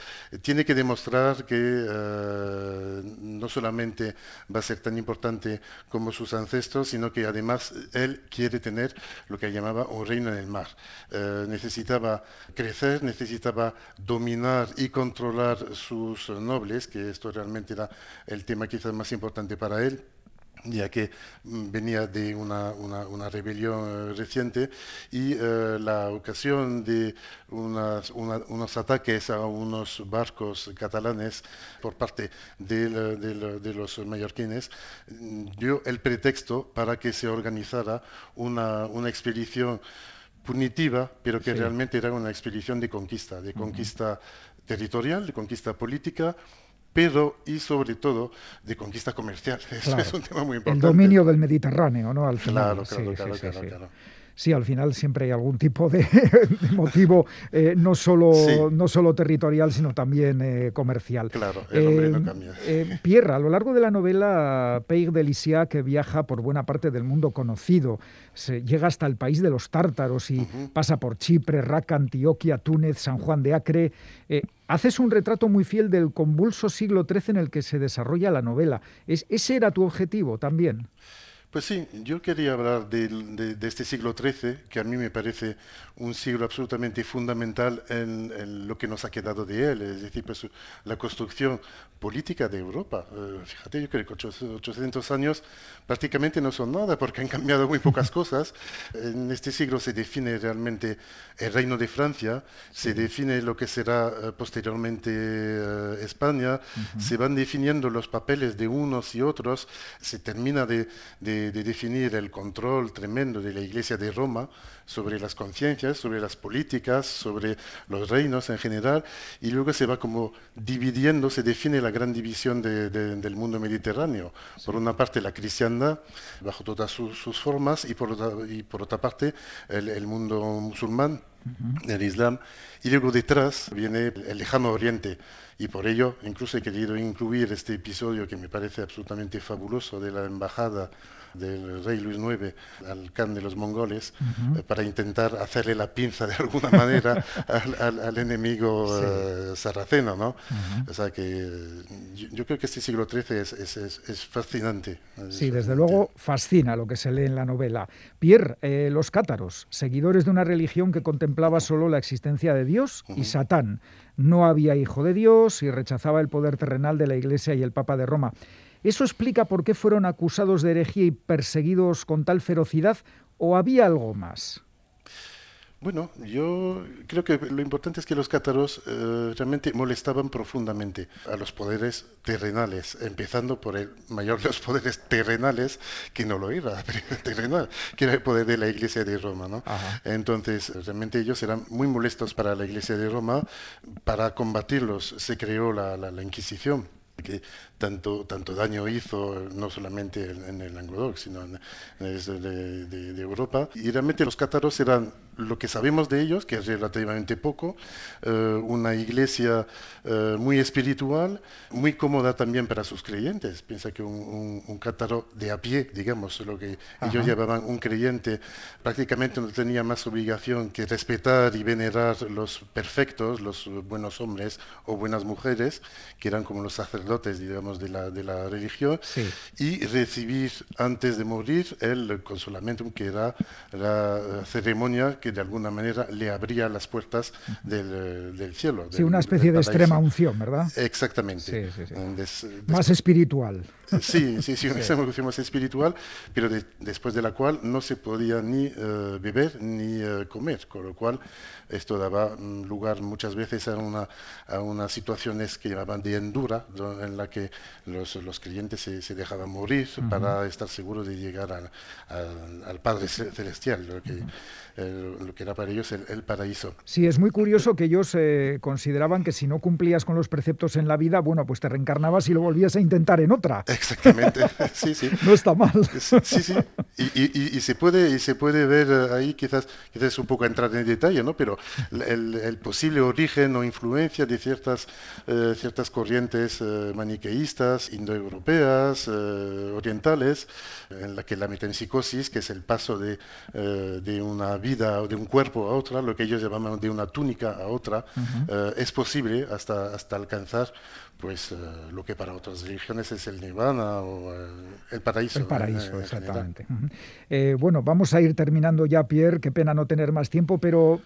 Speaker 8: tiene que demostrar que uh, no solamente va a ser tan importante como sus ancestros, sino que además él quiere tener lo que llamaba un reino en el mar. Uh, necesitaba crecer, necesitaba dominar y controlar sus nobles, que esto realmente era el tema quizás más importante para él ya que venía de una, una, una rebelión reciente y uh, la ocasión de unas, una, unos ataques a unos barcos catalanes por parte de, de, de, los mallorquines dio el pretexto para que se organizara una, una expedición punitiva, pero que sí. realmente era una expedición de conquista, de conquista. Territorial, de conquista política, pero y sobre todo de conquista comercial. Eso
Speaker 4: claro.
Speaker 8: es un tema muy importante.
Speaker 4: El dominio del Mediterráneo, ¿no? Al final.
Speaker 8: Claro, claro,
Speaker 4: sí,
Speaker 8: claro,
Speaker 4: sí,
Speaker 8: claro,
Speaker 4: sí,
Speaker 8: claro.
Speaker 4: Sí, al final siempre hay algún tipo de, de motivo, eh, no, solo,
Speaker 8: Sí.
Speaker 4: no solo territorial, sino también eh, comercial.
Speaker 8: Claro, el hombre no cambia.
Speaker 4: eh, Pierre, a lo largo de la novela, Peir de Lisiac viaja por buena parte del mundo conocido. Se llega hasta el país de los tártaros y pasa por Chipre, Raqqa, Antioquia, Túnez, San Juan de Acre. Haces un retrato muy fiel del convulso siglo XIII en el que se desarrolla la novela. ¿Es, ¿Ese era tu objetivo también?
Speaker 8: Pues sí, yo quería hablar de, de este siglo XIII, que a mí me parece un siglo absolutamente fundamental en, en lo que nos ha quedado de él, es decir, pues, la construcción política de Europa. Eh, fíjate, yo creo que 800 800 años prácticamente no son nada, porque han cambiado muy pocas cosas. En este siglo se define realmente el reino de Francia, se define lo que será eh, posteriormente eh, España, se van definiendo los papeles de unos y otros, se termina de, de- de definir el control tremendo de la Iglesia de Roma sobre las conciencias, sobre las políticas, sobre los reinos en general, y luego se va como dividiendo, se define la gran división de- de- del mundo mediterráneo. Por una parte la cristiandad, bajo todas sus, sus formas, y por otra, y por otra parte el, el mundo musulmán, el Islam, y luego detrás viene el lejano oriente. Y por ello, incluso he querido incluir este episodio que me parece absolutamente fabuloso de la embajada del rey Luis IX al Khan de los mongoles eh, para intentar hacerle la pinza de alguna manera al, al- al enemigo
Speaker 4: Sí.
Speaker 8: eh, sarraceno, ¿no? O sea que yo, yo creo que este siglo XIII es, es, es- es fascinante.
Speaker 4: Sí, desde luego fascina lo que se lee en la novela. Pierre, eh, los cátaros, seguidores de una religión que contemplaba solo la existencia de Dios y. Satán. No había hijo de Dios y rechazaba el poder terrenal de la Iglesia y el Papa de Roma. ¿Eso explica por qué fueron acusados de herejía y perseguidos con tal ferocidad o había algo más?
Speaker 8: Bueno, yo creo que lo importante es que los cátaros eh, realmente molestaban profundamente a los poderes terrenales, empezando por el mayor de los poderes terrenales, que no lo era, terrenal, que era el poder de la Iglesia de Roma, ¿no? Entonces, realmente ellos eran muy molestos para la Iglesia de Roma. Para combatirlos se creó la, la- la Inquisición que tanto, tanto daño hizo no solamente en, el Languedoc, sino en, de Europa. Y realmente los cátaros eran lo que sabemos de ellos, que es relativamente poco, eh, una iglesia eh, muy espiritual, muy cómoda también para sus creyentes. Piensa que un, un- un cátaro de a pie, digamos, lo que ellos llamaban un creyente, prácticamente no tenía más obligación que respetar y venerar los perfectos, los buenos hombres o buenas mujeres, que eran como los sacerdotes digamos, de la, de la religión, y recibir antes de morir el consolamiento, que era la ceremonia que de alguna manera le abría las puertas del, del cielo.
Speaker 4: Sí, una especie de extrema unción, ¿verdad?
Speaker 8: Exactamente.
Speaker 4: Más espiritual.
Speaker 8: Sí, sí, sí, una unción más espiritual, pero después de la cual no se podía ni eh, beber ni eh, comer, con lo cual esto daba mm, lugar muchas veces a, una, a unas situaciones que llamaban de endura, en la que los, los creyentes se, se, dejaban morir para estar seguros de llegar al Padre Celestial, lo que, lo que era para ellos el, paraíso.
Speaker 4: Sí, es muy curioso que ellos eh, consideraban que si no cumplías con los preceptos en la vida, bueno, pues te reencarnabas y lo volvías a intentar en otra.
Speaker 8: Exactamente, sí, sí.
Speaker 4: No está mal.
Speaker 8: Sí, sí. Y, y, y, se, puede, y se puede ver eh, ahí, quizás, quizás un poco entrar en detalle, ¿no? Pero el, posible origen o influencia de ciertas, eh, ciertas corrientes eh, maniqueístas, indoeuropeas, eh, orientales, en la que la metempsicosis, que es el paso de, de, una vida o de un cuerpo a otra, lo que ellos llaman de una túnica a otra, es posible hasta, hasta alcanzar pues lo que para otras religiones es el nirvana o el paraíso.
Speaker 4: El paraíso, exactamente. bueno, vamos a ir terminando ya, Pierre, qué pena no tener más tiempo, pero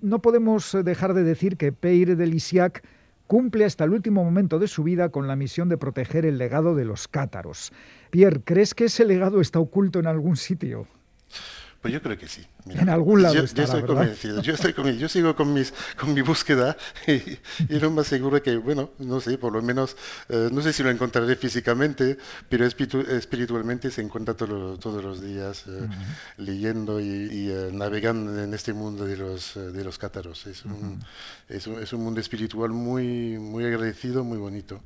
Speaker 4: no podemos eh, dejar de decir que Peire de Lisiac cumple hasta el último momento de su vida con la misión de proteger el legado de los cátaros. Pierre, ¿crees que ese legado está oculto en algún sitio?
Speaker 8: Pues yo creo que sí.
Speaker 4: en algún lado
Speaker 8: yo,
Speaker 4: estará,
Speaker 8: yo estoy convencido, yo estoy con yo sigo con mis con mi búsqueda y, y lo más seguro que, bueno, no sé, por lo menos, eh, no sé si lo encontraré físicamente, pero espiritualmente se encuentra todos los días eh, leyendo y, eh, navegando en este mundo de los, de los cátaros. Es un, es, un, es un mundo espiritual muy, muy agradecido, muy bonito.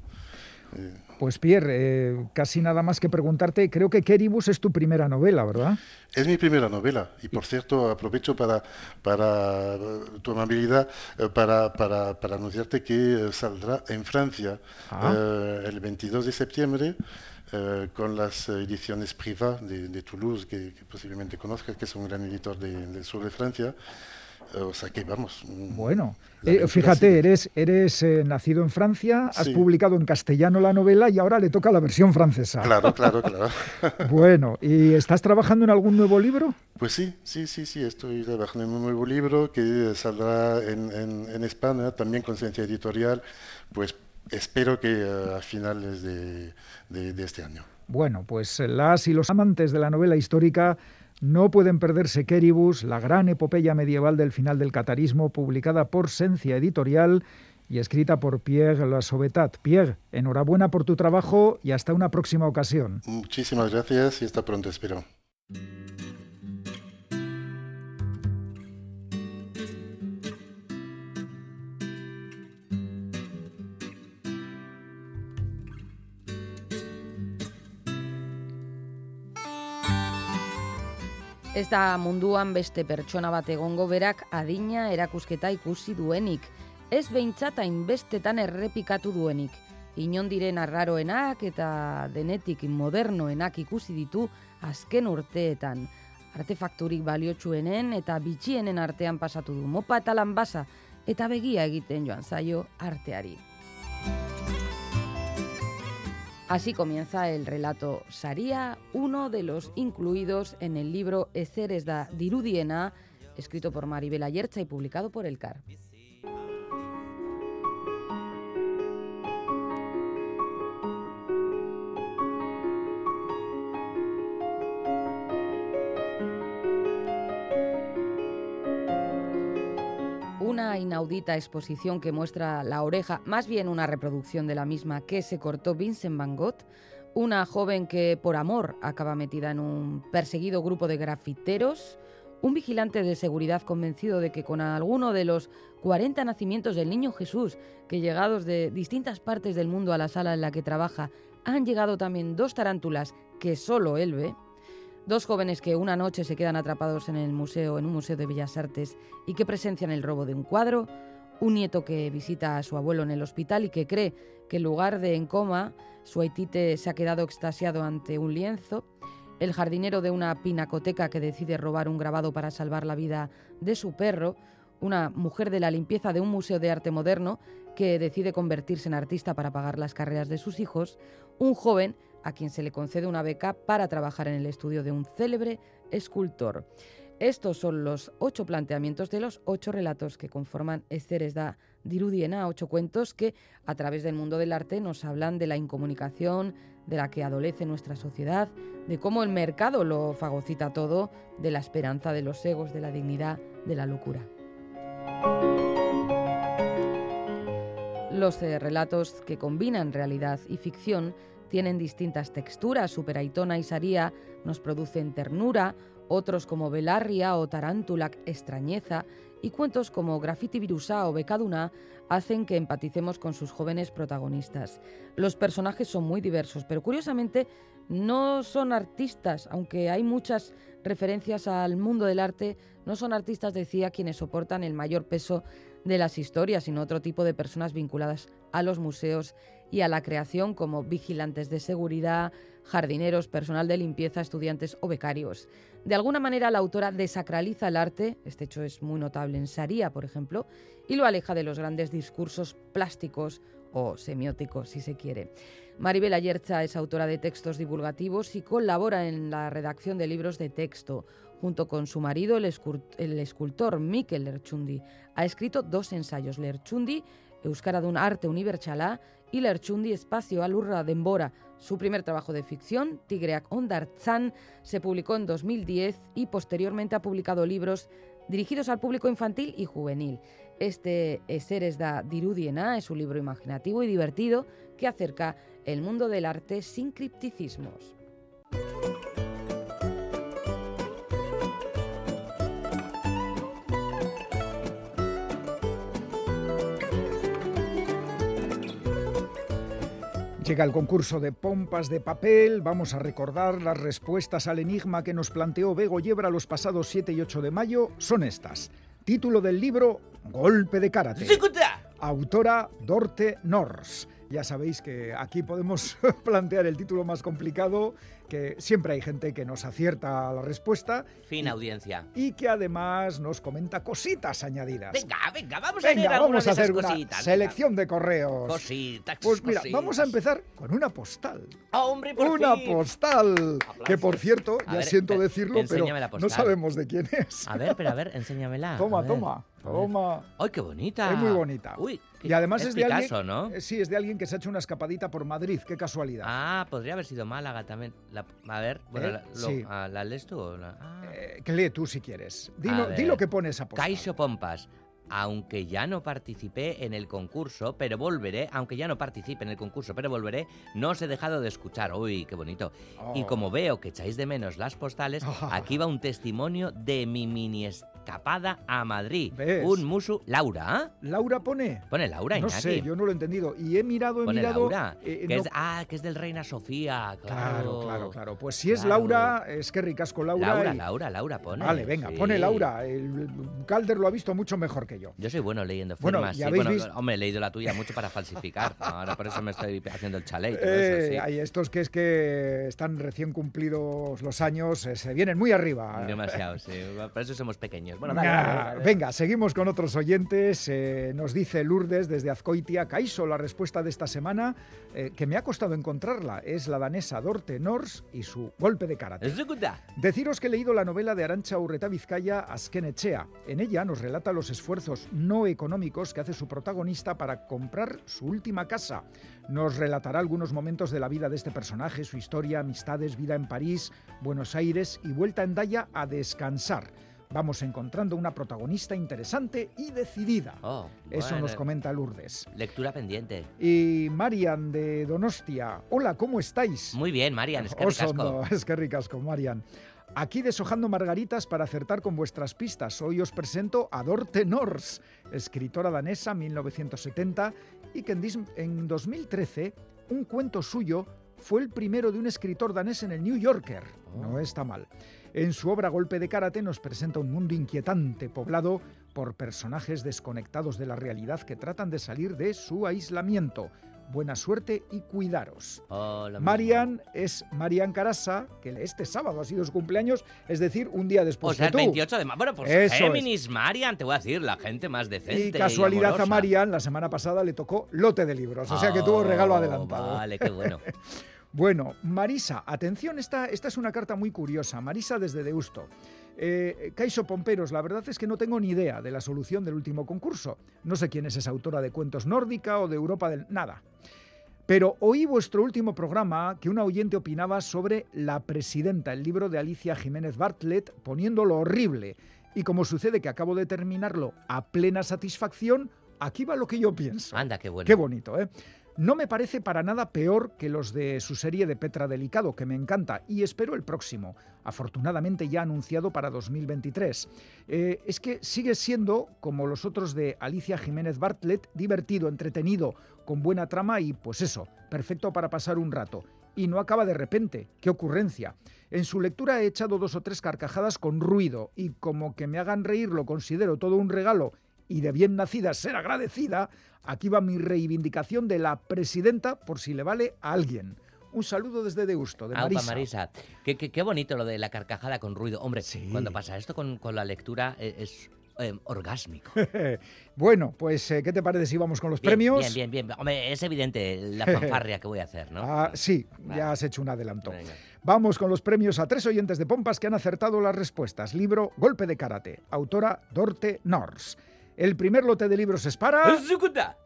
Speaker 4: Pues Pierre, eh, casi nada más que preguntarte, creo que Keribus es tu primera novela, ¿verdad?
Speaker 8: Es mi primera novela y por cierto aprovecho para, para tu amabilidad eh, para, para, para anunciarte que eh, saldrá en Francia ah. el 22 de septiembre. con las ediciones privadas de, Toulouse, que, posiblemente conozcas, que es un gran editor del sur de Francia. O sea que vamos.
Speaker 4: Mm, bueno, eh, fíjate, eres, eres eh, nacido en Francia, has publicado en castellano la novela y ahora le toca la versión francesa.
Speaker 8: Claro, claro, claro.
Speaker 4: bueno, ¿y estás trabajando en algún nuevo libro?
Speaker 8: Pues sí, sí, sí, sí, estoy trabajando en un nuevo libro que saldrá en, en, España, también con ciencia editorial, pues espero que eh, a finales de, de este año.
Speaker 4: Bueno, pues las y los amantes de la novela histórica no pueden perderse Keribus, la gran epopeya medieval del final del catarismo, publicada por Sencia Editorial y escrita por Pierre Lassobetat. Pierre, enhorabuena por tu trabajo y hasta una próxima ocasión.
Speaker 8: Muchísimas gracias y hasta pronto, espero.
Speaker 3: Ez da munduan beste pertsona bat egongo berak adina erakusketa ikusi duenik. Ez behintzat hainbestetan errepikatu duenik. Inon diren arraroenak eta denetik modernoenak ikusi ditu azken urteetan. Artefakturik baliotsuenen eta bitxienen artean pasatu du mopa eta lanbasa eta begia egiten joan zaio arteari. Así comienza el relato Saría, uno de los incluidos en el libro Eceres da Dirudiena, escrito por Maribel Ayerza y publicado por El CAR. Inaudita exposición que muestra la oreja, más bien una reproducción de la misma que se cortó Vincent Van Gogh, una joven que por amor acaba metida en un perseguido grupo de grafiteros, un vigilante de seguridad convencido de que con alguno de los 40 nacimientos del niño Jesús, que llegados de distintas partes del mundo a la sala en la que trabaja, han llegado también dos tarántulas que solo él ve, Dos jóvenes que una noche se quedan atrapados en el museo, en un museo de Bellas Artes, y que presencian el robo de un cuadro, un nieto que visita a su abuelo en el hospital y que cree que en lugar de en coma, su haitite se ha quedado extasiado ante un lienzo, el jardinero de una pinacoteca que decide robar un grabado para salvar la vida de su perro, una mujer de la limpieza de un museo de arte moderno que decide convertirse en artista para pagar las carreras de sus hijos, un joven a quien se le concede una beca para trabajar en el estudio de un célebre escultor. Estos son los ocho planteamientos de los ocho relatos que conforman Esteres da Dirudiena, ocho cuentos que, a través del mundo del arte, nos hablan de la incomunicación, de la que adolece nuestra sociedad, de cómo el mercado lo fagocita todo, de la esperanza, de los egos, de la dignidad, de la locura. Los eh, relatos que combinan realidad y ficción tienen distintas texturas. Superaitona y Saría nos producen ternura, otros como Belarria o Tarántula extrañeza, y cuentos como Graffiti Virusa o Becaduna hacen que empaticemos con sus jóvenes protagonistas. Los personajes son muy diversos, pero curiosamente no son artistas, aunque hay muchas referencias al mundo del arte, no son artistas, decía, quienes soportan el mayor peso de las historias, sino otro tipo de personas vinculadas a los museos y a la creación como vigilantes de seguridad, jardineros, personal de limpieza, estudiantes o becarios. De alguna manera la autora desacraliza el arte, este hecho es muy notable en Saría, por ejemplo, y lo aleja de los grandes discursos plásticos o semióticos, si se quiere. Maribel Ayerza es autora de textos divulgativos y colabora en la redacción de libros de texto. Junto con su marido, el, escultor Mikel Lerchundi, ha escrito dos ensayos, Lerchundi, Euskara un arte unibertsala, y Lerchundi Espacio Alurra Dembora. Su primer trabajo de ficción, Tigreak Ondartzan, se publicó en 2010 y posteriormente ha publicado libros dirigidos al público infantil y juvenil. Este Seres da Dirudiena es un libro imaginativo y divertido que acerca el mundo del arte sin cripticismos.
Speaker 4: Llega el concurso de pompas de papel. Vamos a recordar las respuestas al enigma que nos planteó Bego Yebra los pasados 7 y 8 de mayo. Son estas. Título del libro Golpe de karate. Autora Dorte Nors. Ya sabéis que aquí podemos plantear el título más complicado, que siempre hay gente que nos acierta la respuesta.
Speaker 5: Fin audiencia.
Speaker 4: Y que además nos comenta cositas añadidas.
Speaker 5: Venga, venga, vamos a leer vamos a hacer una
Speaker 4: selección de correos.
Speaker 5: Cositas.
Speaker 4: Pues mira, vamos a empezar con una postal.
Speaker 5: Ah, hombre, por
Speaker 4: Una postal. Que por cierto, ya siento decirlo, pero no sabemos de quién es.
Speaker 5: A ver, pero a ver, enséñamela.
Speaker 4: Toma, toma. Toma.
Speaker 5: ¡Ay, qué bonita!
Speaker 4: Es muy bonita.
Speaker 5: Uy,
Speaker 4: y además es, de
Speaker 5: Picasso,
Speaker 4: alguien,
Speaker 5: ¿no?
Speaker 4: Eh, sí, es de alguien que se ha hecho una escapadita por Madrid. Qué casualidad.
Speaker 5: Ah, podría haber sido Málaga también. a ver, bueno,
Speaker 4: ¿Eh?
Speaker 5: la,
Speaker 4: sí.
Speaker 5: Ah, ¿la, lees tú? O la, ah.
Speaker 4: eh, que lee tú si quieres. Di lo que pone esa postal.
Speaker 5: Caixo Pompas aunque ya no participé en el concurso, pero volveré, aunque ya no participe en el concurso, pero volveré, no os he dejado de escuchar. Uy, qué bonito. Y como
Speaker 4: Oh.
Speaker 5: veo que echáis de menos las postales, aquí va un testimonio de mi mini escapada a Madrid.
Speaker 4: ¿Ves?
Speaker 5: Un musu. Laura.
Speaker 4: ¿Laura pone?
Speaker 5: Pone Laura,
Speaker 4: No
Speaker 5: Iñaki.
Speaker 4: sé, yo no lo he entendido. Y he mirado, he
Speaker 5: Pone
Speaker 4: mirado.
Speaker 5: Laura.
Speaker 4: eh,
Speaker 5: que
Speaker 4: no-
Speaker 5: es, ah, que es del Reina Sofía. Claro,
Speaker 4: Claro, claro, claro. Pues si es. Laura, es que ricasco Laura.
Speaker 5: Laura,
Speaker 4: y-
Speaker 5: Laura, Laura, pone.
Speaker 4: Vale, venga,
Speaker 5: sí.
Speaker 4: pone Laura. El Calder lo ha visto mucho mejor que yo.
Speaker 5: Yo soy bueno leyendo
Speaker 4: Bueno,
Speaker 5: firmas.
Speaker 4: ya
Speaker 5: sí.
Speaker 4: habéis
Speaker 5: Bueno,
Speaker 4: visto-
Speaker 5: hombre, he leído la tuya mucho para falsificar. Ahora por eso me estoy haciendo el chalet.
Speaker 4: Eh,
Speaker 5: sí.
Speaker 4: Hay estos que es que están recién cumplidos los años, eh, se vienen muy arriba.
Speaker 5: Demasiado, sí. Por eso somos pequeños. Bueno, dale, dale, dale.
Speaker 4: Venga, seguimos con otros oyentes. Eh, nos dice Lourdes desde Azcoitia. Caiso, la respuesta de esta semana, eh, que me ha costado encontrarla, es la danesa Dorte Nors y su golpe de karate. Deciros que he leído la novela de Arancha Urreta Vizcaya, Azkenechea. En ella nos relata los esfuerzos no económicos que hace su protagonista para comprar su última casa. Nos relatará algunos momentos de la vida de este personaje, su historia, amistades, vida en París, Buenos Aires y vuelta en Daya a descansar. Vamos encontrando una protagonista interesante y decidida.
Speaker 5: Oh,
Speaker 4: Eso
Speaker 5: bueno.
Speaker 4: nos comenta Lourdes.
Speaker 5: Lectura pendiente.
Speaker 4: Y Marian de Donostia. Hola, ¿cómo estáis?
Speaker 5: Muy bien, Marian. Es que ricasco.
Speaker 4: es que ricasco, Marian. Aquí deshojando margaritas para acertar con vuestras pistas. Hoy os presento a Dorte Nors, escritora danesa 1970 y que en, dis- en 2013 un cuento suyo fue el primero de un escritor danés en el New Yorker. No está mal. En su obra Golpe de Karate nos presenta un mundo inquietante poblado por personajes desconectados de la realidad que tratan de salir de su aislamiento. buena suerte y cuidaros.
Speaker 5: Hola,
Speaker 4: Marian es Marian Carasa, que este sábado ha sido su cumpleaños, es decir, un día después
Speaker 5: O sea, el
Speaker 4: tú.
Speaker 5: 28 de mayo. Bueno, pues
Speaker 4: Eso es.
Speaker 5: Géminis, Marian, te voy a decir, la gente más decente.
Speaker 4: Y casualidad a
Speaker 5: amorosa.
Speaker 4: Marian, la semana pasada le tocó lote de libros, o sea que tuvo regalo
Speaker 5: Oh,
Speaker 4: adelantado.
Speaker 5: Vale, qué bueno.
Speaker 4: Bueno, Marisa, atención, esta, esta es una carta muy curiosa. Marisa desde Deusto. Eh, Caixo Pomperos, la verdad es que no tengo ni idea de la solución del último concurso. No sé quién es esa autora de cuentos nórdica o de Europa del... Nada. Pero oí vuestro último programa que una oyente opinaba sobre La Presidenta, el libro de Alicia Jiménez Bartlett, poniéndolo horrible. Y como sucede que acabo de terminarlo a plena satisfacción, aquí va lo que yo pienso.
Speaker 5: Anda, qué bueno.
Speaker 4: Qué bonito, ¿eh? No me parece para nada peor que los de su serie de Petra Delicado, que me encanta, y espero el próximo, afortunadamente ya anunciado para 2023. Eh, es que sigue siendo, como los otros de Alicia Jiménez Bartlett, divertido, entretenido, con buena trama y, pues eso, perfecto para pasar un rato. Y no acaba de repente, qué ocurrencia. En su lectura he echado dos o tres carcajadas con ruido, y como que me hagan reír lo considero todo un regalo y de bien nacida ser agradecida, aquí va mi reivindicación de la presidenta por si le vale a alguien. Un saludo desde Deusto, de
Speaker 5: Aupa,
Speaker 4: Marisa.
Speaker 5: Marisa. Qué, qué- qué bonito lo de la carcajada con ruido. Hombre,
Speaker 4: Sí.
Speaker 5: cuando pasa esto con, con la lectura eh, es eh, orgásmico.
Speaker 4: bueno, pues, eh, ¿qué te parece si vamos con los
Speaker 5: Bien,
Speaker 4: premios?
Speaker 5: Bien, bien, bien. Hombre, es evidente la fanfarria que voy a hacer, ¿no?
Speaker 4: Ah, sí,
Speaker 5: Vale.
Speaker 4: ya has hecho un adelanto.
Speaker 5: Venga.
Speaker 4: Vamos con los premios a tres oyentes de Pompas que han acertado las respuestas. Libro Golpe de Karate, autora Dorte Nors. El primer lote de libros es para.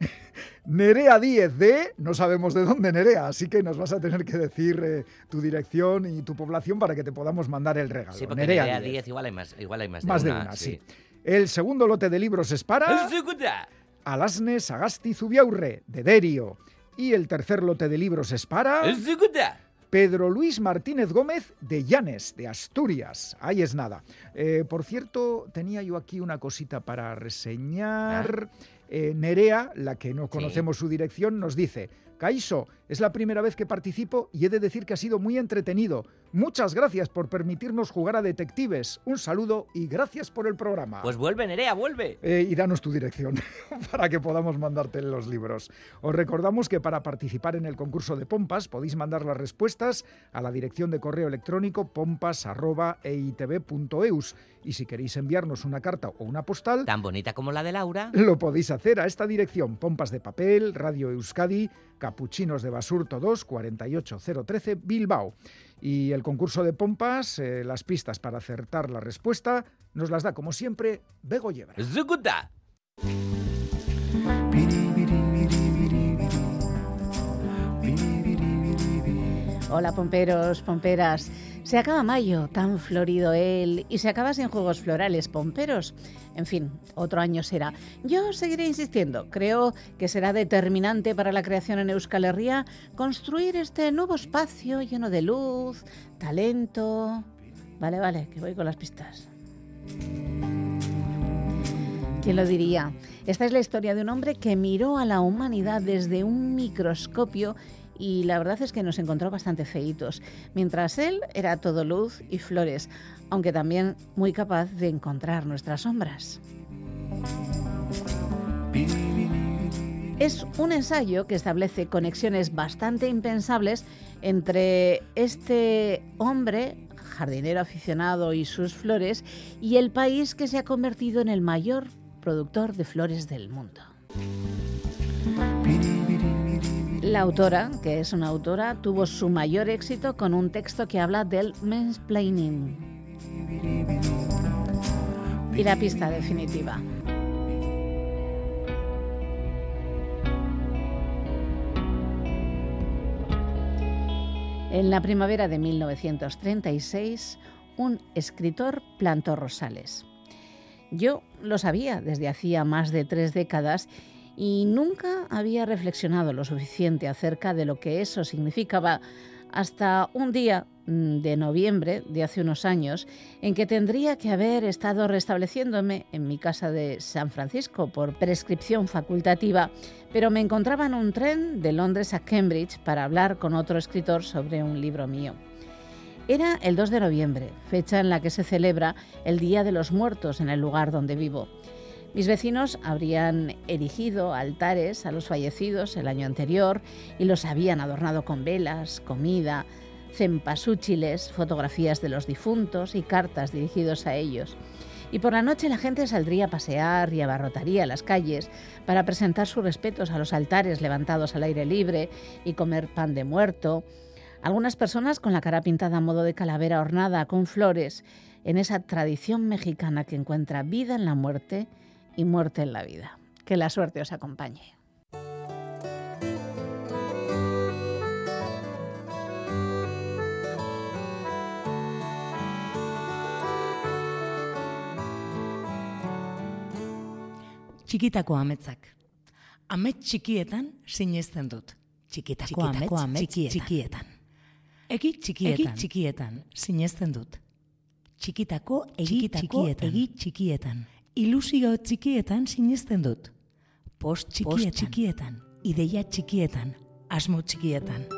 Speaker 4: Nerea 10 de... No sabemos de dónde Nerea, así que nos vas a tener que decir eh, tu dirección y tu población para que te podamos mandar el regalo.
Speaker 5: Sí, porque
Speaker 4: Nerea
Speaker 5: Nerea
Speaker 4: 10.
Speaker 5: 10 igual hay más, igual hay más,
Speaker 4: Más de una, sí. El segundo lote de libros es para. Alasne Sagasti Zubiaurre, de Derio. Y el tercer lote de libros es para. Pedro Luis Martínez Gómez, de Llanes, de Asturias. Ahí es nada. Eh, por cierto, tenía yo aquí una cosita para reseñar. Eh, Nerea, la que no conocemos su dirección, nos dice... Caiso, es la primera vez que participo y he de decir que ha sido muy entretenido. Muchas gracias por permitirnos jugar a detectives. Un saludo y gracias por el programa.
Speaker 5: Pues vuelve, Nerea, vuelve.
Speaker 4: Eh, y danos tu dirección para que podamos mandarte los libros. Os recordamos que para participar en el concurso de pompas podéis mandar las respuestas a la dirección de correo electrónico pompas.eitv.eus y si queréis enviarnos una carta o una postal,
Speaker 5: Tan bonita como la de Laura.
Speaker 4: lo podéis hacer a esta dirección: Pompas de Papel, Radio Euskadi, Capuchinos de Basurto 2, 48013, Bilbao. Y el concurso de pompas, eh, las pistas para acertar la respuesta, nos las da como siempre Bego Yebra.
Speaker 5: ¡Zucuta!
Speaker 9: Hola pomperos, pomperas. Se acaba mayo, tan florido él, y se acaba sin juegos florales, pomperos. En fin, otro año será. Yo seguiré insistiendo. Creo que será determinante para la creación en Euskal Herria construir este nuevo espacio lleno de luz, talento. Vale, vale, que voy con las pistas. ¿Quién lo diría? Esta es la historia de un hombre que miró a la humanidad desde un microscopio y la verdad es que nos encontró bastante feitos, mientras él era todo luz y flores, aunque también muy capaz de encontrar nuestras sombras. Es un ensayo que establece conexiones bastante impensables entre este hombre, jardinero aficionado y sus flores, y el país que se ha convertido en el mayor productor de flores del mundo. La autora, que es una autora, tuvo su mayor éxito con un texto que habla del mansplaining. Y la pista definitiva. En la primavera de 1936, un escritor plantó rosales. Yo lo sabía desde hacía más de tres décadas y nunca había reflexionado lo suficiente acerca de lo que eso significaba hasta un día mm, de noviembre de hace unos años en que tendría que haber estado restableciéndome en mi casa de San Francisco por prescripción facultativa, pero me encontraba en un tren de Londres a Cambridge para hablar con otro escritor sobre un libro mío. Era el 2 de noviembre, fecha en la que se celebra el Día de los Muertos en el lugar donde vivo. Mis vecinos habrían erigido altares a los fallecidos el año anterior y los habían adornado con velas, comida, cempasúchiles, fotografías de los difuntos y cartas dirigidos a ellos. Y por la noche la gente saldría a pasear y abarrotaría las calles para presentar sus respetos a los altares levantados al aire libre y comer pan de muerto. Algunas personas con la cara pintada a modo de calavera ornada con flores, en esa tradición mexicana que encuentra vida en la muerte y muerte en la vida. Que la suerte os acompañe.
Speaker 10: Txikitako ametzak. Amets txikietan sinesten dut. Txikitako, Txikitako amets, txikietan. txikietan. Egi txikietan. Egi txikietan sinesten dut. Txikitako egi txikietan. Egi txikietan. Ilusio txikietan sinesten dut. Post txikietan. Post txikietan. Ideia txikietan. Asmo txikietan.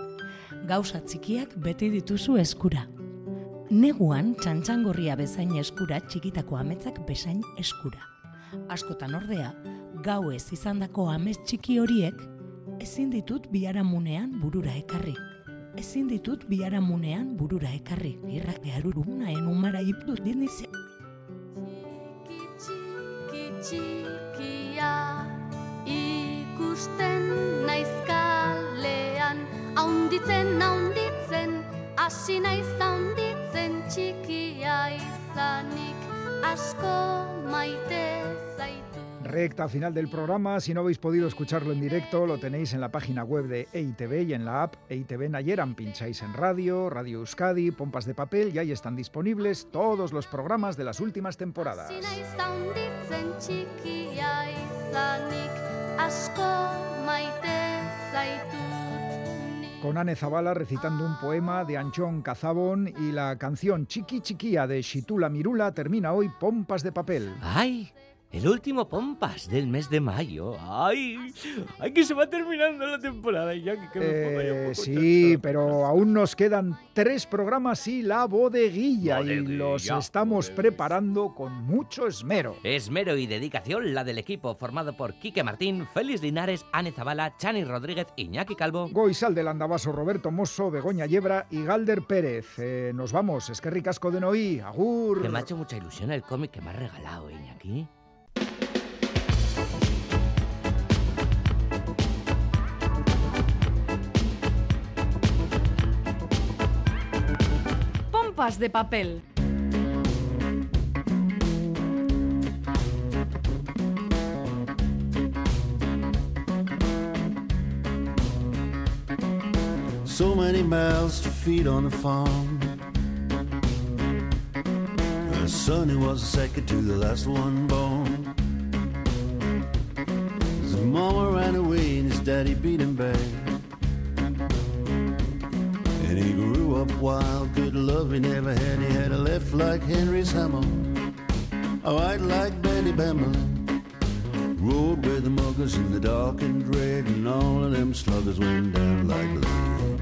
Speaker 10: Gauza txikiak beti dituzu eskura. Neguan txantxangorria bezain eskura txikitako ametzak bezain eskura. Askotan ordea, gau ez izandako amez txiki horiek, ezin ditut biharamunean burura ekarri. Ezin ditut biharamunean burura ekarri. Irrak beharuruna enumara ipdut dinizia.
Speaker 1: Txikia ikusten naizkalean haunditzen haunditzen hasi naiz haunditzen txikia izanik asko maite zaitu
Speaker 4: Recta final del programa. Si no habéis podido escucharlo en directo, lo tenéis en la página web de EITV y en la app EITV Nayeran. Pincháis en radio, Radio Euskadi, Pompas de Papel y ahí están disponibles todos los programas de las últimas temporadas. Con Anne Zabala recitando un poema de Anchón Cazabón y la canción Chiqui Chiquía de Shitula Mirula termina hoy Pompas de Papel.
Speaker 5: ¡Ay! El último Pompas del mes de mayo. ¡Ay! ¡Ay, que se va terminando la temporada! Ya que me
Speaker 4: Eh, sí, pero aún nos quedan tres programas y la bodeguilla, y los
Speaker 5: Bodeguilla,
Speaker 4: estamos
Speaker 5: pues.
Speaker 4: preparando con mucho esmero.
Speaker 5: Esmero y dedicación la del equipo formado por Quique Martín, Félix Linares, Ane Zabala, Chani Rodríguez, Iñaki Calvo.
Speaker 4: Goizal del Andabaso, Roberto Mosso, Begoña Yebra y Galder Pérez. Eh, nos vamos, es que ricasco de Noí, agur.
Speaker 5: Que me ha hecho mucha ilusión el cómic que me has regalado, Iñaki.
Speaker 11: Pompas de papel.
Speaker 12: So many mouths to feed on the farm. Her son, who was second to the last one born. His mama ran away and his daddy beat him back. Wild, good love he never had. He had a left like Henry's hammer, a right like Benny Bammer. Rode with the muggers in the dark and red, and all of them sluggers went down like lead.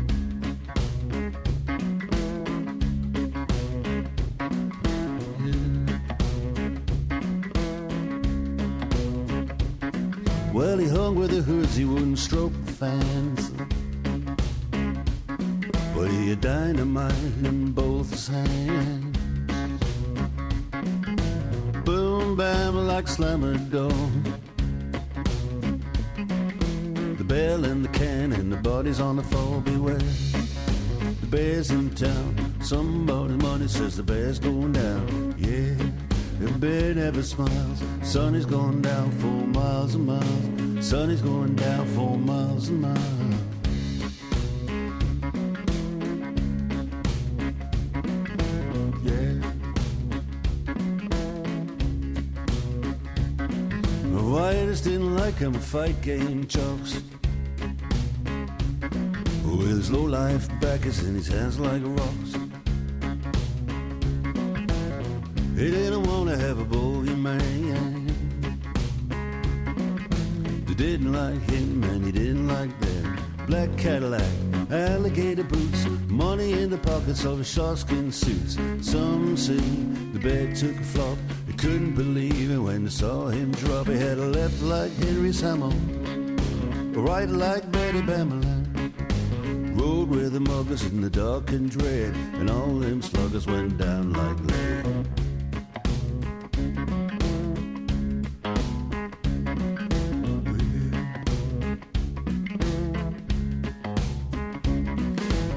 Speaker 12: Writers didn't like him, fight game jokes. With his low life backers in his hands like rocks. He didn't want to have a bogeyman. They didn't like him and he didn't like them. black Cadillac, alligator boots, money in the pockets of his sharkskin suits. Some say the bed took a flop. Couldn't believe it when they saw him drop. He had a left like Henry Samo, a right like Betty Bamberland. Rode with the muggers in the dark and dread, and all them sluggers went down like lead.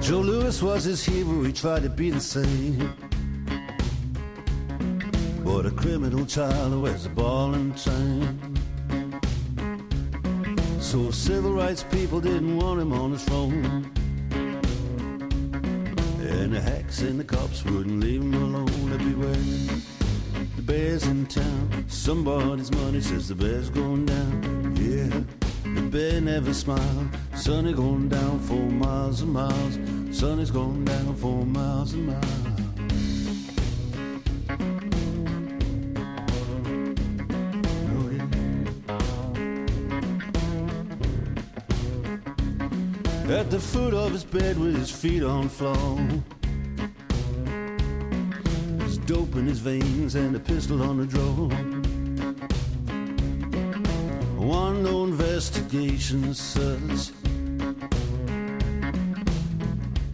Speaker 12: Joe Louis was his hero, he tried to be the same. Criminal child who wears a ball and chain. So civil rights people didn't want him on his throne. And the hacks and the cops wouldn't leave him alone everywhere. The bear's in town, somebody's money says the bear's going down. Yeah, the bear never smiled. Sun is going down for miles and miles. Sun is going down for miles and miles. The foot of his bed with his feet on the floor. There's dope in his veins and a pistol on the drawer. One no investigation says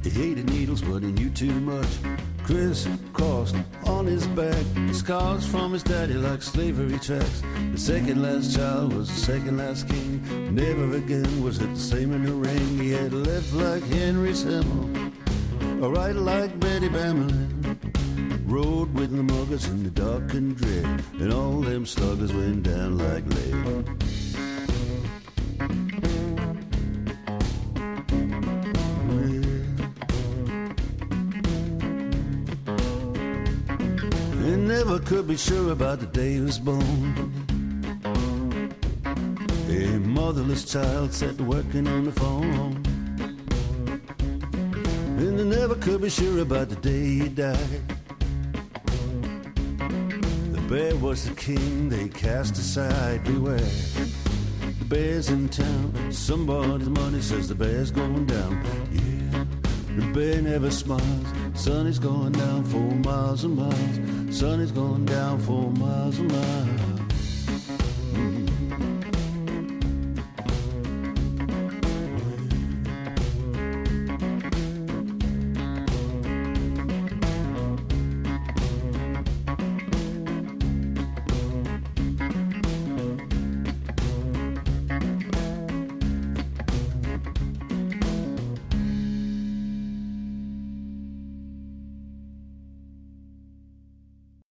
Speaker 12: he hated needles, but he knew too much. Chris crossed on his back, scars from his daddy like slavery tracks. The second last child was the second last king. Never again was it the same in the ring. He had left like Henry Semmel, a right like Betty Bamberlin. Rode with the muggers in the dark and dread, and all them sluggers went down like lead. Could be sure about the day he was born. A motherless child set to working on the farm. And they never could be sure about the day he died. The bear was the king they cast aside. Beware. The bear's in town. Somebody's money says the bear's going down. Yeah. The bear never smiles. Sun is going down for miles and miles. Sun is going down for miles and miles.